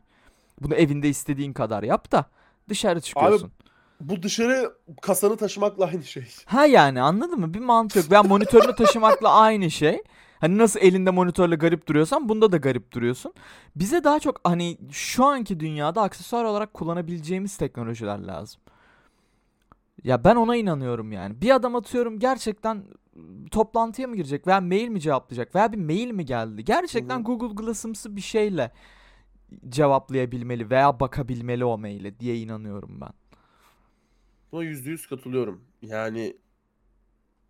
Speaker 2: Bunu evinde istediğin kadar yap da dışarı çıkıyorsun.
Speaker 1: Bu dışarı kasanı taşımakla aynı şey.
Speaker 2: Ha yani anladın mı? Bir mantık yok. Veya monitörünü taşımakla aynı şey. Hani nasıl elinde monitörle garip duruyorsan bunda da garip duruyorsun. Bize daha çok hani şu anki dünyada aksesuar olarak kullanabileceğimiz teknolojiler lazım. Ya ben ona inanıyorum yani. Bir adam atıyorum gerçekten toplantıya mı girecek veya mail mi cevaplayacak veya bir mail mi geldi? Gerçekten. Google Glass'ımsı bir şeyle cevaplayabilmeli veya bakabilmeli o maile diye inanıyorum ben.
Speaker 1: Buna yüzde yüz katılıyorum. Yani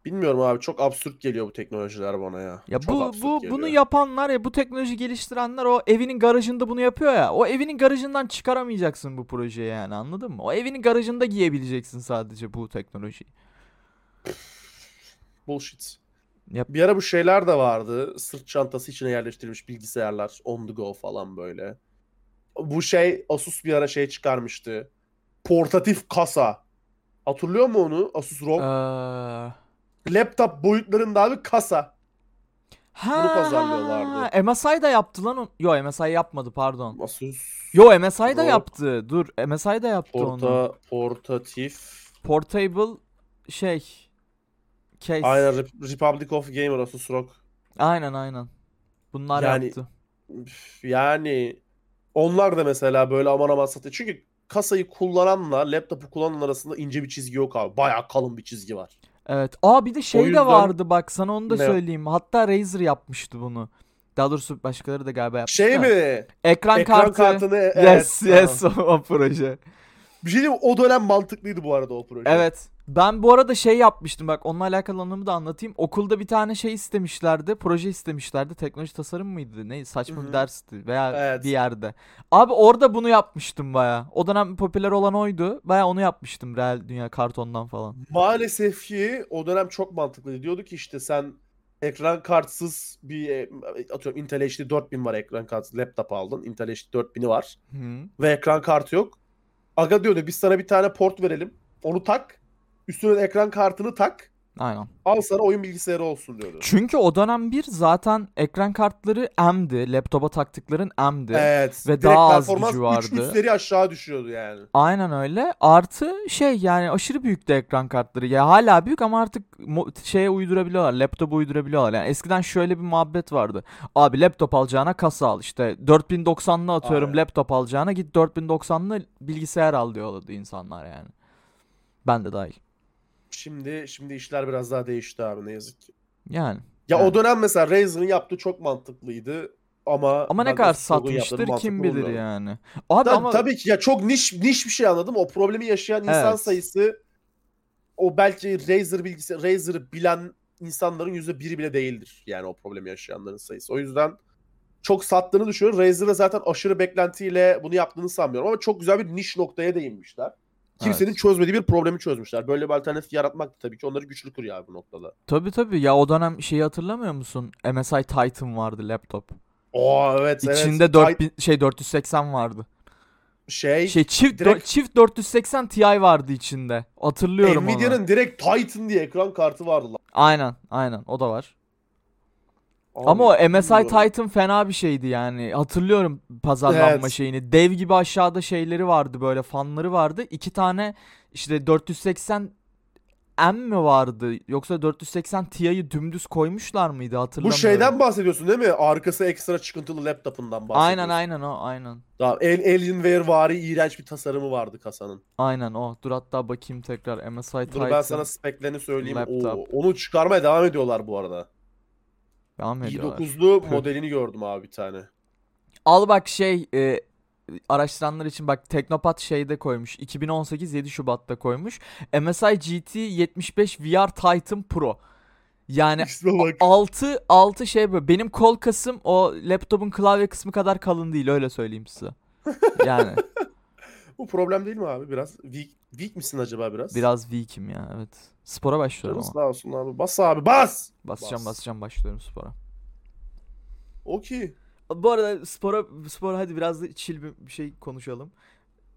Speaker 1: bilmiyorum abi çok absürt geliyor bu teknolojiler bana ya.
Speaker 2: Ya
Speaker 1: Çok
Speaker 2: bu bu
Speaker 1: geliyor.
Speaker 2: bunu yapanlar ya bu teknoloji geliştirenler o evinin garajında bunu yapıyor ya. O evinin garajından çıkaramayacaksın bu projeyi yani anladın mı? O evinin garajında giyebileceksin sadece bu teknolojiyi.
Speaker 1: Bullshit.
Speaker 2: Yap.
Speaker 1: Bir ara bu şeyler de vardı. Sırt çantası içine yerleştirilmiş bilgisayarlar. On the go falan böyle. Bu şey Asus bir ara şey çıkarmıştı. Portatif kasa. Hatırlıyor mu onu? Asus ROG.
Speaker 2: Ee,
Speaker 1: Laptop boyutlarında abi kasa.
Speaker 2: ha,
Speaker 1: pazarlıyorlardı.
Speaker 2: MSI da yaptı lan. o- Yo MSI yapmadı pardon.
Speaker 1: Asus
Speaker 2: Yo MSI da yaptı. Dur MSI da yaptı onu.
Speaker 1: porta, portatif.
Speaker 2: Portable şey case.
Speaker 1: Aynen Rep- Republic of Gamer Asus ROG.
Speaker 2: Aynen aynen. Bunlar
Speaker 1: Yani-
Speaker 2: yaptı.
Speaker 1: Yani onlar da mesela böyle aman aman satıyor. Çünkü kasayı kullananla laptopu kullanan arasında ince bir çizgi yok abi. Bayağı kalın bir çizgi var.
Speaker 2: Evet. Aa bir de şey de
Speaker 1: yüzden-
Speaker 2: vardı bak sana onu da
Speaker 1: Ne?
Speaker 2: söyleyeyim. Hatta Razer yapmıştı bunu. Daha doğrusu başkaları da galiba yapmıştı.
Speaker 1: Şey
Speaker 2: da.
Speaker 1: mi?
Speaker 2: Ekran,
Speaker 1: Ekran
Speaker 2: kartı.
Speaker 1: kartını
Speaker 2: Yes
Speaker 1: evet,
Speaker 2: yes
Speaker 1: tamam.
Speaker 2: o, o proje.
Speaker 1: Bir şey diyeyim? O dönem mantıklıydı bu arada o proje.
Speaker 2: Evet. Ben bu arada şey yapmıştım bak onunla alakalı anımı da anlatayım. Okulda bir tane şey istemişlerdi. Proje istemişlerdi. Teknoloji tasarım mıydı? Ne saçma bir dersti veya
Speaker 1: Evet.
Speaker 2: bir yerde. Abi orada bunu yapmıştım baya. O dönem popüler olan oydu. Baya onu yapmıştım real dünya kartondan falan.
Speaker 1: Maalesef ki o dönem çok mantıklıydı. Diyordu ki işte sen ekran kartsız bir e, atıyorum Intel HD 4000 var ekran kartsız laptop aldın. Intel HD 4000'i var
Speaker 2: Hı.
Speaker 1: ve ekran kartı yok. Aga diyordu biz sana bir tane port verelim. Onu tak. Üstüne ekran kartını tak.
Speaker 2: Aynen.
Speaker 1: Al sana oyun bilgisayarı olsun diyordu.
Speaker 2: Çünkü o dönem bir zaten ekran kartları M'di. Laptopa taktıkların M'di.
Speaker 1: Evet.
Speaker 2: Ve daha az gücü vardı.
Speaker 1: üç seri aşağı düşüyordu yani.
Speaker 2: Aynen öyle. Artı şey yani aşırı büyüktü ekran kartları. Ya hala büyük ama artık şeye uydurabiliyorlar. Laptopa uydurabiliyorlar. Yani eskiden şöyle bir muhabbet vardı. Abi laptop alacağına kasa al. İşte 4090'lı atıyorum
Speaker 1: Aynen.
Speaker 2: laptop alacağına git 4090'lı bilgisayar al diyordu insanlar yani. Ben de dahil.
Speaker 1: Şimdi şimdi işler biraz daha değişti abi ne yazık ki.
Speaker 2: Yani.
Speaker 1: Ya
Speaker 2: Yani.
Speaker 1: o dönem mesela Razer'ın yaptığı çok mantıklıydı ama
Speaker 2: Ama ne kadar satmıştır kim bilir
Speaker 1: bulmuyorum.
Speaker 2: yani. Abi
Speaker 1: Tabii,
Speaker 2: ama
Speaker 1: tabii ki ya çok niş niş bir şey anladım. O problemi yaşayan insan
Speaker 2: Evet.
Speaker 1: sayısı o belki Razer bilgisayar Razer'ı bilen insanların yüzde biri bile değildir. Yani o problemi yaşayanların sayısı. O yüzden çok sattığını düşünüyorum. Razer de zaten aşırı beklentiyle bunu yaptığını sanmıyorum ama çok güzel bir niş noktaya değinmişler. Kimsenin
Speaker 2: Evet.
Speaker 1: çözmediği bir problemi çözmüşler. Böyle bir alternatif yaratmak tabii ki onları güçlü kırıyor abi bu noktada.
Speaker 2: Tabii tabii ya o dönem şeyi hatırlamıyor musun? MSI Titan vardı laptop.
Speaker 1: Oo evet evet.
Speaker 2: İçinde 4000 şey 480 vardı.
Speaker 1: şey,
Speaker 2: Şey çift
Speaker 1: direkt-
Speaker 2: dö- çift 480 Ti vardı içinde. Hatırlıyorum onu.
Speaker 1: Nvidia'nın direkt Titan diye ekran kartı vardı lan.
Speaker 2: Aynen, aynen. O da var.
Speaker 1: Abi,
Speaker 2: Ama o MSI
Speaker 1: bilmiyorum.
Speaker 2: Titan fena bir şeydi yani. Hatırlıyorum pazarlanma
Speaker 1: Evet.
Speaker 2: şeyini. Dev gibi aşağıda şeyleri vardı böyle fanları vardı. İki tane işte 480 M mi vardı yoksa 480 Ti'yi dümdüz koymuşlar mıydı
Speaker 1: Bu
Speaker 2: hatırlamıyorum.
Speaker 1: şeyden bahsediyorsun değil mi? Arkası ekstra çıkıntılı laptopundan bahsediyorsun.
Speaker 2: Aynen aynen o aynen.
Speaker 1: Tamam. Al- Alienware vari iğrenç bir tasarımı vardı kasanın.
Speaker 2: Aynen o. Dur hatta bakayım tekrar MSI
Speaker 1: Dur
Speaker 2: Titan.
Speaker 1: ben sana speklerini söyleyeyim.
Speaker 2: laptop.
Speaker 1: Oo, onu çıkarmaya devam ediyorlar bu arada.
Speaker 2: Devam ediyorlar.
Speaker 1: i9'lu
Speaker 2: Püh.
Speaker 1: modelini gördüm abi bir tane.
Speaker 2: Al bak şey e, araştıranlar için bak Teknopat şeyde koymuş. 2018 7 Şubat'ta koymuş. MSI GT 75 VR Titan Pro. Yani
Speaker 1: bak.
Speaker 2: 6 6 şey böyle. Benim kol kasım o laptopun klavye kısmı kadar kalın değil öyle söyleyeyim size. Yani
Speaker 1: Bu problem değil mi abi? Biraz weak, weak misin acaba biraz?
Speaker 2: biraz weak'im ya evet. Spora başlıyorum
Speaker 1: Canım
Speaker 2: ama.
Speaker 1: sağ olsun abi. Bas abi bas.
Speaker 2: Basacağım
Speaker 1: bas.
Speaker 2: basacağım başlıyorum spora.
Speaker 1: Okey.
Speaker 2: Bu arada spora spora hadi biraz da chill bir bir şey konuşalım.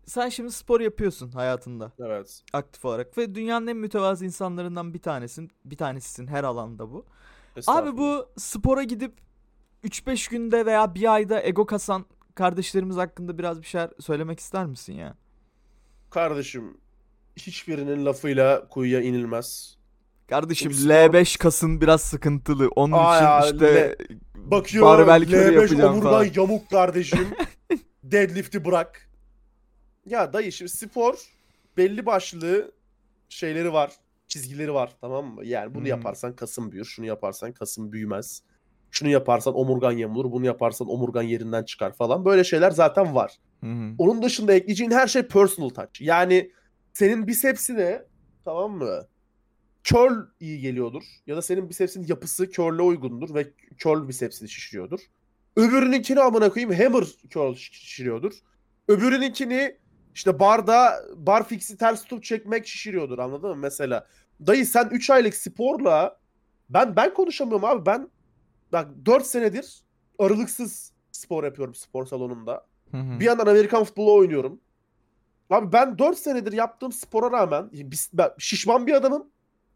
Speaker 2: Sen şimdi spor yapıyorsun hayatında.
Speaker 1: Evet.
Speaker 2: aktif olarak ve dünyanın en mütevazı insanlarından bir tanesin. Bir tanesisin her alanda bu. Abi
Speaker 1: Estağfurullah.
Speaker 2: bu spora gidip 3-5 günde veya bir ayda ego kasan kardeşlerimiz hakkında biraz bir şeyler söylemek ister misin ya?
Speaker 1: Kardeşim hiçbirinin lafıyla kuyuya inilmez.
Speaker 2: Kardeşim
Speaker 1: Spor-
Speaker 2: L5 kasın biraz sıkıntılı. Onun
Speaker 1: Ay
Speaker 2: için
Speaker 1: ya,
Speaker 2: işte
Speaker 1: Bakıyor
Speaker 2: barbell curl
Speaker 1: L5
Speaker 2: yapacağım
Speaker 1: omurgan
Speaker 2: falan.
Speaker 1: yamuk kardeşim. Deadlift'i bırak. Ya dayı şimdi spor belli başlı şeyleri var. Çizgileri var tamam mı? Yani bunu
Speaker 2: Hmm.
Speaker 1: yaparsan kasın büyür. Şunu yaparsan kasın büyümez. Şunu yaparsan omurgan yamulur. Bunu yaparsan omurgan yerinden çıkar falan. Böyle şeyler zaten var.
Speaker 2: Hı hı.
Speaker 1: Onun dışında ekleyeceğin her şey personal touch. Yani senin bisepsine tamam mı? Curl iyi geliyordur. Ya da senin bisepsin yapısı curl'e uygundur ve curl bisepsini şişiriyordur. Öbürününkini amına koyayım hammer curl şiş- şişiriyordur. Öbürününkini işte barda bar fix'i ters tutup çekmek şişiriyordur anladın mı mesela? Dayı sen 3 aylık sporla ben ben konuşamıyorum abi ben bak 4 senedir aralıksız spor yapıyorum spor salonunda.
Speaker 2: Hı hı.
Speaker 1: Bir yandan Amerikan futbolu oynuyorum. Abi ben 4 senedir yaptığım spora rağmen ben şişman bir adamım.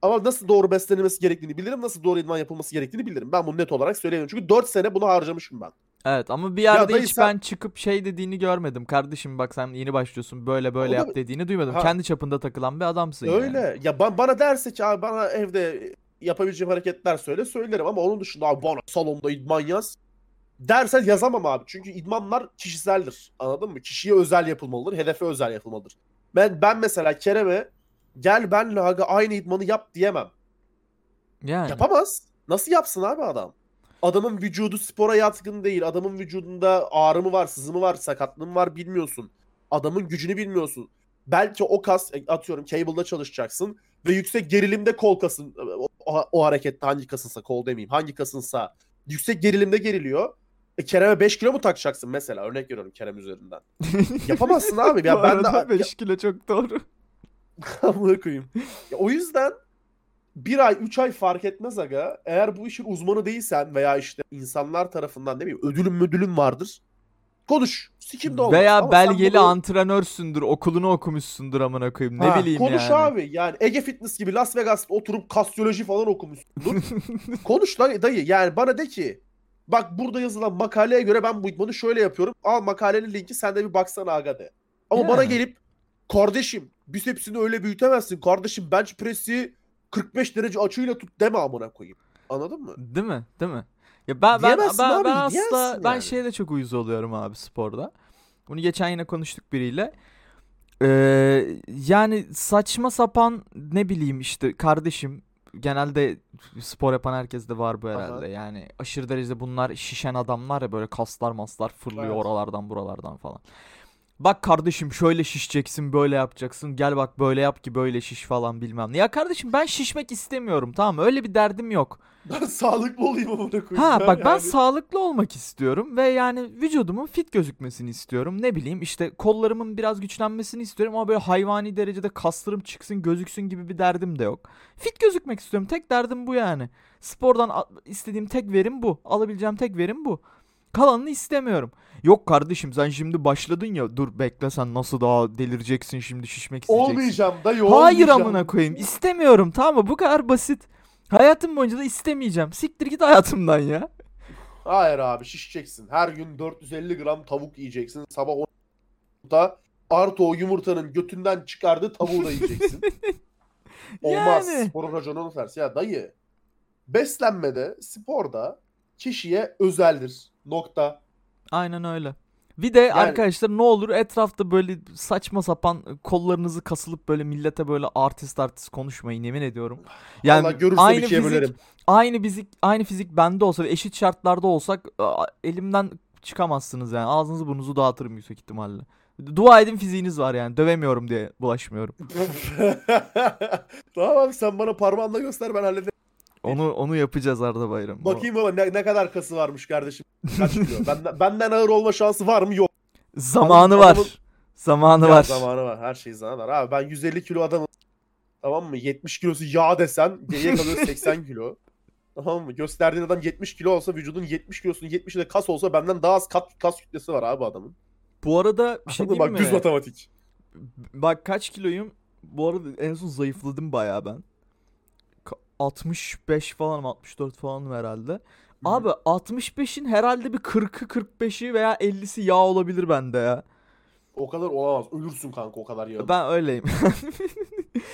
Speaker 1: Ama nasıl doğru beslenilmesi gerektiğini bilirim. Nasıl doğru idman yapılması gerektiğini bilirim. Ben bunu net olarak söyleyemiyorum. Çünkü 4 sene bunu harcamışım ben.
Speaker 2: Evet ama bir yerde
Speaker 1: dayı
Speaker 2: hiç
Speaker 1: sen-
Speaker 2: ben çıkıp şey dediğini görmedim. Kardeşim bak sen yeni başlıyorsun böyle böyle
Speaker 1: O da-
Speaker 2: yap dediğini duymadım.
Speaker 1: Ha.
Speaker 2: Kendi çapında takılan bir adamsın yani.
Speaker 1: Öyle. Ya ba- bana derse ki abi bana evde yapabileceğim hareketler söyle söylerim. Ama onun dışında abi bana salonda idman yaz. Dersen yazamam abi. Çünkü idmanlar kişiseldir. Anladın mı? Kişiye özel yapılmalıdır. Hedefe özel yapılmalıdır. Ben ben mesela Kerem'e gel benle aga aynı idmanı yap diyemem.
Speaker 2: Yani.
Speaker 1: Yapamaz. Nasıl yapsın abi adam? Adamın vücudu spora yatkın değil. Adamın vücudunda ağrı mı var, sızı mı var, sakatlığı mı var bilmiyorsun. Adamın gücünü bilmiyorsun. Belki o kas e, atıyorum cable'da çalışacaksın ve yüksek gerilimde kol kasın o, o, harekette hangi kasınsa kol demeyeyim hangi kasınsa yüksek gerilimde geriliyor. E, Kerem'e 5 kilo mu takacaksın mesela örnek veriyorum Kerem üzerinden. Yapamazsın abi ya
Speaker 2: Bu
Speaker 1: ben de
Speaker 2: arada 5 kilo çok doğru.
Speaker 1: Amına koyayım. Ya o yüzden bir ay, üç ay fark etmez aga. Eğer bu işin uzmanı değilsen veya işte insanlar tarafından ne bileyim ödülün müdülün vardır. Konuş. Sikim de olmaz.
Speaker 2: Veya
Speaker 1: Ama
Speaker 2: belgeli
Speaker 1: bunu-
Speaker 2: antrenörsündür, okulunu okumuşsundur amına koyayım. Ne
Speaker 1: Ha,
Speaker 2: bileyim
Speaker 1: konuş
Speaker 2: yani.
Speaker 1: abi. Yani Ege Fitness gibi Las Vegas'ta oturup kastyoloji falan okumuşsundur. konuş lan dayı. Yani bana de ki bak burada yazılan makaleye göre ben bu idmanı şöyle yapıyorum. Al makalenin linki sen de bir baksana aga de. Ama bana
Speaker 2: Yani.
Speaker 1: gelip kardeşim bisepsini öyle büyütemezsin. Kardeşim bench press'i 45 derece açıyla tut deme amına koyayım. Anladın mı?
Speaker 2: Değil mi? Değil mi? Ya ben ben ben,
Speaker 1: abi,
Speaker 2: ben asla
Speaker 1: diyemezsin
Speaker 2: ben
Speaker 1: yani.
Speaker 2: şeye de çok uyuz oluyorum abi sporda. Bunu geçen yine konuştuk biriyle. Ee, yani saçma sapan ne bileyim işte kardeşim genelde spor yapan herkes de var bu
Speaker 1: Aha.
Speaker 2: herhalde. Yani aşırı derecede bunlar şişen adamlar ya böyle kaslar maslar fırlıyor
Speaker 1: Evet.
Speaker 2: oralardan buralardan falan. Bak kardeşim şöyle şişeceksin böyle yapacaksın gel bak böyle yap ki böyle şiş falan bilmem ne. Ya kardeşim ben şişmek istemiyorum tamam mı? öyle bir derdim yok.
Speaker 1: Ben sağlıklı olayım amına koyayım.
Speaker 2: Ha bak ben
Speaker 1: yani-
Speaker 2: sağlıklı olmak istiyorum ve yani vücudumun fit gözükmesini istiyorum. Ne bileyim işte kollarımın biraz güçlenmesini istiyorum ama böyle hayvani derecede kaslarım çıksın gözüksün gibi bir derdim de yok. Fit gözükmek istiyorum. Tek derdim bu yani. Spordan istediğim tek verim bu. Alabileceğim tek verim bu. Kalanını istemiyorum. Yok kardeşim sen şimdi başladın ya dur bekle sen nasıl daha delireceksin şimdi şişmek isteyeceksin.
Speaker 1: Olmayacağım dayı
Speaker 2: Hayır
Speaker 1: olmayacağım.
Speaker 2: amına koyayım. İstemiyorum tamam mı? Bu kadar basit. Hayatım boyunca da istemeyeceğim. Siktir git hayatımdan ya.
Speaker 1: Hayır abi şişeceksin. Her gün 450 gram tavuk yiyeceksin. Sabah 10'da artı o yumurtanın götünden çıkardığı tavuğu da yiyeceksin. Olmaz.
Speaker 2: Yani.
Speaker 1: Sporun raconunun tersi. Ya dayı beslenmede, sporda kişiye özeldir. Nokta.
Speaker 2: Aynen öyle. Bir de arkadaşlar ne olur etrafta böyle saçma sapan kollarınızı kasılıp böyle millete böyle artist artist konuşmayın yemin ediyorum.
Speaker 1: Yani,
Speaker 2: aynı
Speaker 1: bir şey
Speaker 2: fizik,
Speaker 1: bölerim.
Speaker 2: aynı fizik aynı fizik bende olsa ve eşit şartlarda olsak elimden çıkamazsınız yani. Ağzınızı burnunuzu dağıtırım yüksek ihtimalle. Dua edin fiziğiniz var yani. Dövemiyorum diye bulaşmıyorum.
Speaker 1: tamam abi sen bana parmağınla göster ben hallederim.
Speaker 2: Onu onu yapacağız Arda Bayram.
Speaker 1: Bakayım ama ne, ne kadar kası varmış kardeşim. Kaç kilo? Benden, benden ağır olma şansı var mı? Yok.
Speaker 2: Zamanı
Speaker 1: Adamın-
Speaker 2: var. Zamanı
Speaker 1: Ya
Speaker 2: var.
Speaker 1: Zamanı var. Her şey zamanı var. Abi ben 150 kilo adamım. Tamam mı? 70 kilosu yağ desen geriye kalıyor 80 kilo. Tamam mı? Gösterdiğin adam 70 kilo olsa vücudun 70 kilosunun 70'i de kas olsa benden daha az kat, kas kütlesi var abi adamın.
Speaker 2: Bu arada bir şey diyeyim
Speaker 1: Bak
Speaker 2: mi?
Speaker 1: düz matematik.
Speaker 2: Bak kaç kiloyum? Bu arada en son zayıfladım bayağı ben. Ka- 65 falan 64 falan herhalde. Abi 65'in herhalde bir 40'ı 45'i veya 50'si yağ olabilir bende ya.
Speaker 1: O kadar olamaz. Ölürsün kanka o kadar yağın.
Speaker 2: Ben öyleyim.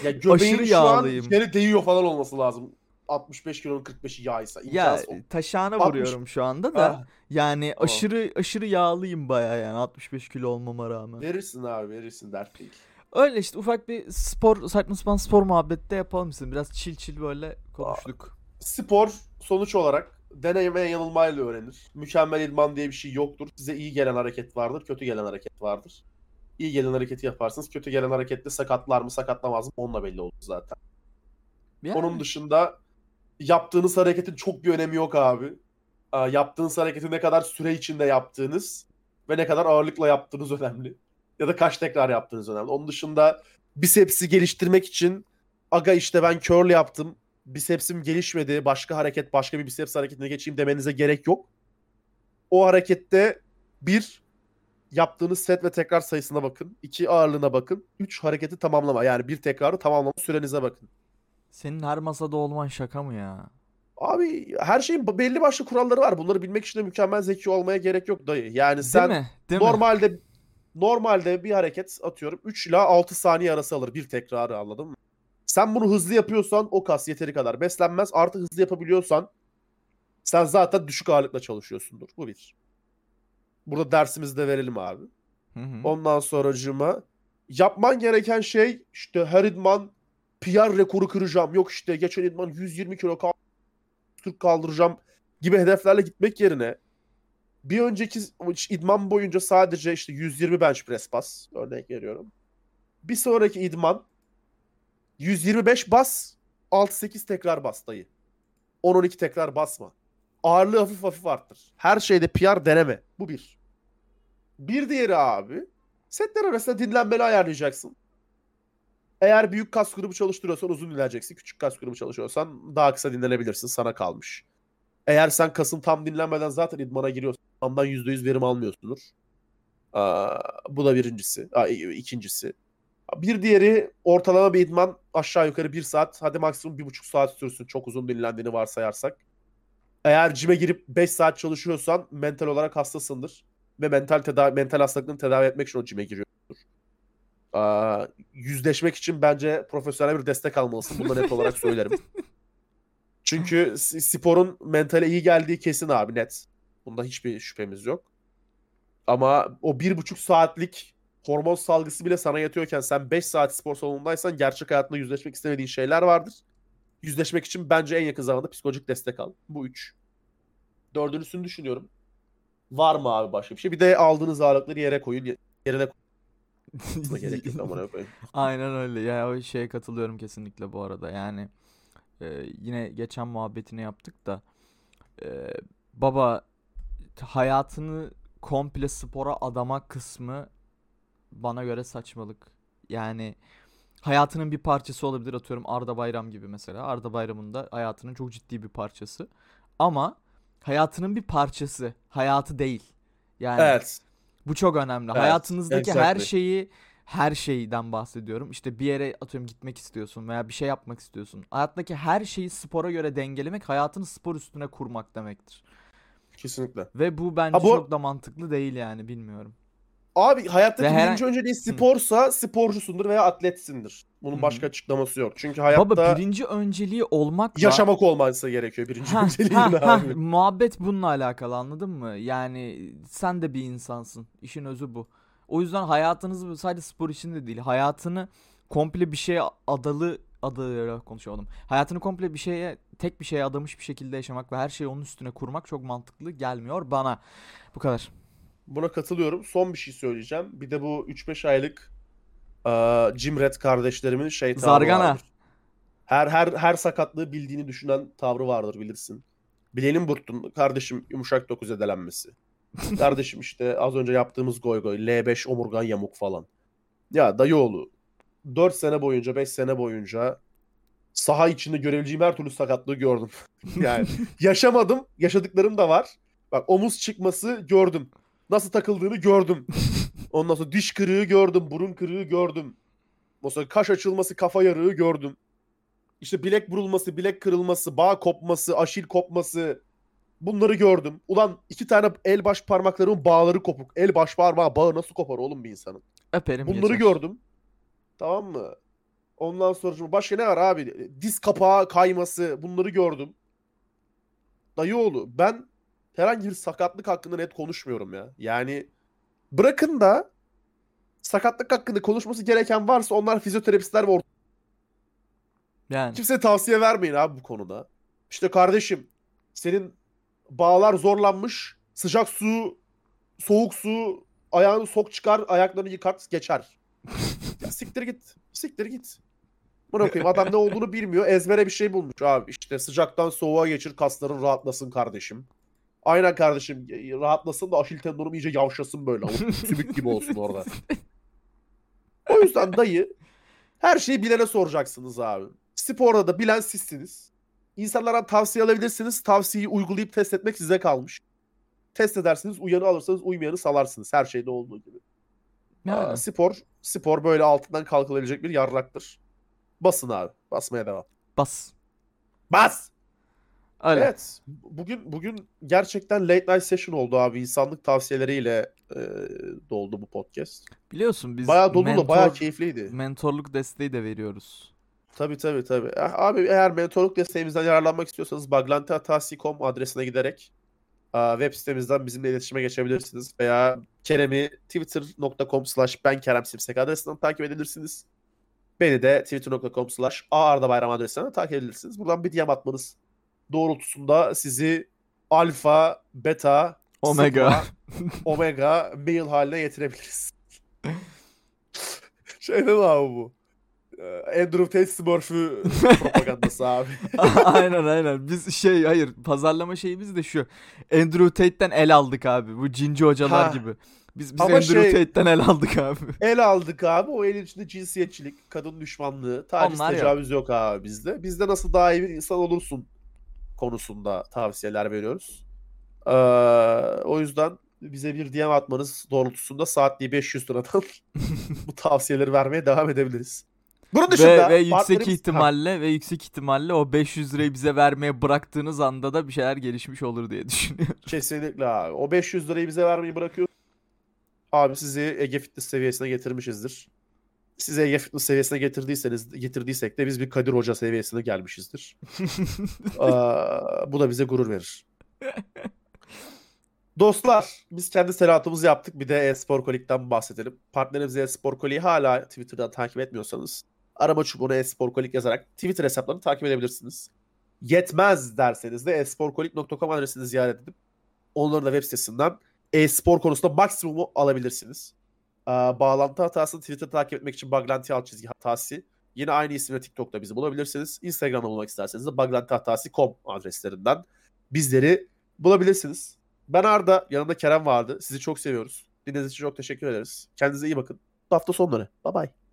Speaker 1: Ya göbeğin
Speaker 2: aşırı
Speaker 1: şu an
Speaker 2: yağlıyım.
Speaker 1: yeri değiyor falan olması lazım. 65 kilonun 45'i yağysa.
Speaker 2: ya
Speaker 1: İmkansız.
Speaker 2: taşağına
Speaker 1: 60
Speaker 2: vuruyorum şu anda da.
Speaker 1: Ah,
Speaker 2: Yani aşırı aşırı yağlıyım bayağı yani 65 kilo olmama rağmen.
Speaker 1: verirsin abi verirsin dert değil.
Speaker 2: Öyle işte ufak bir spor saçma sapan spor muhabbette yapalım istedim. Biraz chill chill böyle konuştuk.
Speaker 1: Spor sonuç olarak deneme yanılmayla öğrenir. Mükemmel idman diye bir şey yoktur. Size iyi gelen hareket vardır, kötü gelen hareket vardır. İyi gelen hareketi yaparsınız, kötü gelen harekette sakatlar mı sakatlamaz mı onunla belli olur zaten.
Speaker 2: Yani-
Speaker 1: Onun dışında yaptığınız hareketin çok bir önemi yok abi. Yaptığınız hareketi ne kadar süre içinde yaptığınız ve ne kadar ağırlıkla yaptığınız önemli. Ya da kaç tekrar yaptığınız önemli. Onun dışında bisepsi geliştirmek için aga işte ben curl yaptım. Bisepsim gelişmedi. Başka hareket, başka bir biceps hareketine geçeyim demenize gerek yok. O harekette bir yaptığınız set ve tekrar sayısına bakın. iki ağırlığına bakın. Üç hareketi tamamlama. Yani bir tekrarı tamamlama sürenize bakın.
Speaker 2: Senin her masada olman şaka mı ya?
Speaker 1: Abi her şeyin belli başlı kuralları var. Bunları bilmek için de mükemmel zeki olmaya gerek yok dayı. Yani
Speaker 2: Değil
Speaker 1: sen
Speaker 2: mi? Değil mi?
Speaker 1: normalde normalde bir hareket atıyorum 3 ila 6 saniye arası alır bir tekrarı anladın mı? Sen bunu hızlı yapıyorsan o kas yeteri kadar beslenmez. Artı hızlı yapabiliyorsan sen zaten düşük ağırlıkla çalışıyorsundur. Bu bir. Burada dersimizi de verelim abi.
Speaker 2: Hı hı.
Speaker 1: Ondan sonracığıma yapman gereken şey işte her idman PR rekoru kıracağım. Yok işte geçen idman 120 kilo kal 40 kaldıracağım gibi hedeflerle gitmek yerine bir önceki idman boyunca sadece işte 120 bench press bas örnek veriyorum. Bir sonraki idman 125 bas 6-8 tekrar bas dayı. 10-12 tekrar basma. Ağırlığı hafif hafif arttır. Her şeyde PR deneme. Bu bir. Bir diğeri abi setler arasında dinlenmeni ayarlayacaksın. Eğer büyük kas grubu çalıştırıyorsan uzun dinleneceksin. Küçük kas grubu çalışıyorsan daha kısa dinlenebilirsin. Sana kalmış. Eğer sen kasın tam dinlenmeden zaten idmana giriyorsan ondan %100 verim almıyorsundur. Aa, bu da birincisi. Aa, ikincisi. Bir diğeri ortalama bir idman aşağı yukarı bir saat hadi maksimum bir buçuk saat sürsün çok uzun dinlendiğini varsayarsak. Eğer cime girip 5 saat çalışıyorsan mental olarak hastasındır. Ve mental tedavi, mental hastalıklarını tedavi etmek için o cime giriyordur. Aa, yüzleşmek için bence profesyonel bir destek almalısın. Bunu net olarak söylerim. Çünkü sporun mentale iyi geldiği kesin abi net. Bunda hiçbir şüphemiz yok. Ama o bir buçuk saatlik hormon salgısı bile sana yatıyorken sen 5 saat spor salonundaysan gerçek hayatında yüzleşmek istemediğin şeyler vardır. Yüzleşmek için bence en yakın zamanda psikolojik destek al. Bu üç. Dördüncüsünü düşünüyorum. Var mı abi başka bir şey? Bir de aldığınız ağırlıkları yere koyun. ye- Yerine koyun. Aslında gerek yok amına koyayım.
Speaker 2: Aynen öyle. Ya o şeye katılıyorum kesinlikle bu arada. Yani e, yine geçen muhabbetini yaptık da e, baba hayatını komple spora adama kısmı bana göre saçmalık. Yani hayatının bir parçası olabilir atıyorum Arda Bayram gibi mesela. Arda Bayram'ın da hayatının çok ciddi bir parçası. Ama hayatının bir parçası, hayatı değil. Yani
Speaker 1: Evet.
Speaker 2: bu çok önemli.
Speaker 1: Evet,
Speaker 2: Hayatınızdaki her
Speaker 1: exactly.
Speaker 2: şeyi her şeyden bahsediyorum. İşte bir yere atıyorum gitmek istiyorsun veya bir şey yapmak istiyorsun. Hayattaki her şeyi spora göre dengelemek hayatını spor üstüne kurmak demektir.
Speaker 1: Kesinlikle.
Speaker 2: Ve bu bence
Speaker 1: Ha, bu-
Speaker 2: çok da mantıklı değil yani bilmiyorum.
Speaker 1: Abi hayattaki
Speaker 2: Ve her-
Speaker 1: birinci önceliğin sporsa sporcusundur veya atletsindir. Bunun
Speaker 2: Hı
Speaker 1: başka açıklaması yok. Çünkü hayatta
Speaker 2: Baba birinci önceliği olmakla
Speaker 1: yaşamak olması gerekiyor birinci
Speaker 2: Ha,
Speaker 1: önceliğin
Speaker 2: ha, ha,
Speaker 1: abi.
Speaker 2: muhabbet bununla alakalı anladın mı? Yani sen de bir insansın. İşin özü bu. O yüzden hayatınızı sadece spor için de değil. Hayatını komple bir şeye adalı adalı konuşamadım. Hayatını komple bir şeye tek bir şeye adamış bir şekilde yaşamak ve her şeyi onun üstüne kurmak çok mantıklı gelmiyor bana. Bu kadar.
Speaker 1: Buna katılıyorum. Son bir şey söyleyeceğim. Bir de bu 3-5 aylık eee Jim kardeşlerimin şey tavrı
Speaker 2: Zargana.
Speaker 1: vardır. Her her her sakatlığı bildiğini düşünen tavrı vardır bilirsin. Bilenin burktun. Kardeşim yumuşak dokuz edelenmesi. Kardeşim işte az önce yaptığımız goy goy. L5 omurgan yamuk falan. Ya dayıoğlu 4 sene boyunca 5 sene boyunca saha içinde görebileceğim her türlü sakatlığı gördüm. yani yaşamadım. Yaşadıklarım da var. Bak omuz çıkması gördüm. Nasıl takıldığını gördüm. Ondan sonra diş kırığı gördüm. Burun kırığı gördüm. Ondan sonra kaş açılması, kafa yarığı gördüm. İşte bilek burulması, bilek kırılması, bağ kopması, aşil kopması. Bunları gördüm. Ulan iki tane el baş parmaklarımın bağları kopuk. El baş parmağı bağı nasıl kopar oğlum bir insanın?
Speaker 2: Öperim
Speaker 1: Bunları
Speaker 2: geçer.
Speaker 1: gördüm. Tamam mı? Ondan sonra başka ne var abi? Diz kapağı kayması bunları gördüm. Dayıoğlu ben herhangi bir sakatlık hakkında net konuşmuyorum ya. Yani bırakın da sakatlık hakkında konuşması gereken varsa onlar fizyoterapistler ve or-
Speaker 2: Yani
Speaker 1: kimseye tavsiye vermeyin abi bu konuda. İşte kardeşim senin bağlar zorlanmış sıcak su soğuk su ayağını sok çıkar ayaklarını yıkart geçer. Ya siktir git. Siktir git. Buna koyayım adam ne olduğunu bilmiyor. Ezbere bir şey bulmuş abi. İşte sıcaktan soğuğa geçir kasların rahatlasın kardeşim. Aynen kardeşim rahatlasın da aşil tendonum iyice yavşasın böyle. Sümük gibi olsun orada. O yüzden dayı her şeyi bilene soracaksınız abi. Sporda da bilen sizsiniz. İnsanlardan tavsiye alabilirsiniz. Tavsiyeyi uygulayıp test etmek size kalmış. Test edersiniz, uyanı alırsanız uymayanı salarsınız. Her şeyde olduğu gibi. Aa, spor, spor böyle altından kalkılabilecek bir yarraktır. Basın abi. Basmaya devam.
Speaker 2: Bas.
Speaker 1: Bas!
Speaker 2: Öyle.
Speaker 1: Evet. Bugün bugün gerçekten late night session oldu abi. İnsanlık tavsiyeleriyle e, doldu bu podcast.
Speaker 2: Biliyorsun biz
Speaker 1: Bayağı dolu da bayağı keyifliydi.
Speaker 2: mentorluk desteği de veriyoruz.
Speaker 1: Tabii tabii tabii. Ah, Abi eğer mentorluk desteğimizden yararlanmak istiyorsanız baglantihatasi.com adresine giderek web sitemizden bizimle iletişime geçebilirsiniz. Veya Kerem'i twitter.com slash ben Kerem Simsek adresinden takip edebilirsiniz. Beni de twitter.com slash Bayram adresinden takip edebilirsiniz. Buradan bir DM atmanız doğrultusunda sizi alfa, beta,
Speaker 2: Omega.
Speaker 1: sigma, omega mail haline getirebiliriz. Şey ne abi bu? Ee, Andrew Tate Smurf'ü propagandası abi.
Speaker 2: aynen aynen. Biz şey hayır pazarlama şeyimiz de şu. Andrew Tate'den el aldık abi. Bu cinci hocalar
Speaker 1: Ha.
Speaker 2: gibi. Biz biz
Speaker 1: Ama
Speaker 2: Andrew
Speaker 1: şey-
Speaker 2: Tate'den el aldık abi.
Speaker 1: El aldık abi. O elin içinde cinsiyetçilik, kadın düşmanlığı, taciz,
Speaker 2: Onlar yok.
Speaker 1: tecavüz yok abi bizde. Bizde nasıl daha iyi bir insan olursun konusunda tavsiyeler veriyoruz. Ee, o yüzden bize bir DM atmanız doğrultusunda saatliği 500 liradan bu tavsiyeleri vermeye devam edebiliriz. Bunun dışında
Speaker 2: ve, ve yüksek ihtimalle ve yüksek ihtimalle o 500 lirayı bize vermeye bıraktığınız anda da bir şeyler gelişmiş olur diye düşünüyorum.
Speaker 1: Kesinlikle abi. O 500 lirayı bize vermeyi bırakıyoruz. Abi sizi Ege Fitness seviyesine getirmişizdir. Sizi Ege Fitness seviyesine getirdiyseniz, getirdiysek de biz bir Kadir Hoca seviyesine gelmişizdir. Aa, bu da bize gurur verir. Dostlar, biz kendi selatımızı yaptık. Bir de e-spor kolikten bahsedelim. Partnerimiz e-spor koliği hala Twitter'dan takip etmiyorsanız arama çubuğuna e-spor kolik yazarak Twitter hesaplarını takip edebilirsiniz. Yetmez derseniz de esporkolik.com adresini ziyaret edip onların da web sitesinden e-spor konusunda maksimumu alabilirsiniz. Aa, bağlantı hatasını Twitter takip etmek için Baglenti alt çizgi hatası. Yine aynı isimle TikTok'ta bizi bulabilirsiniz. Instagram'da bulmak isterseniz de baglentihatası.com adreslerinden bizleri bulabilirsiniz. Ben Arda, yanında Kerem vardı. Sizi çok seviyoruz. Dinlediğiniz için çok teşekkür ederiz. Kendinize iyi bakın. Bu hafta sonları. Bye bye.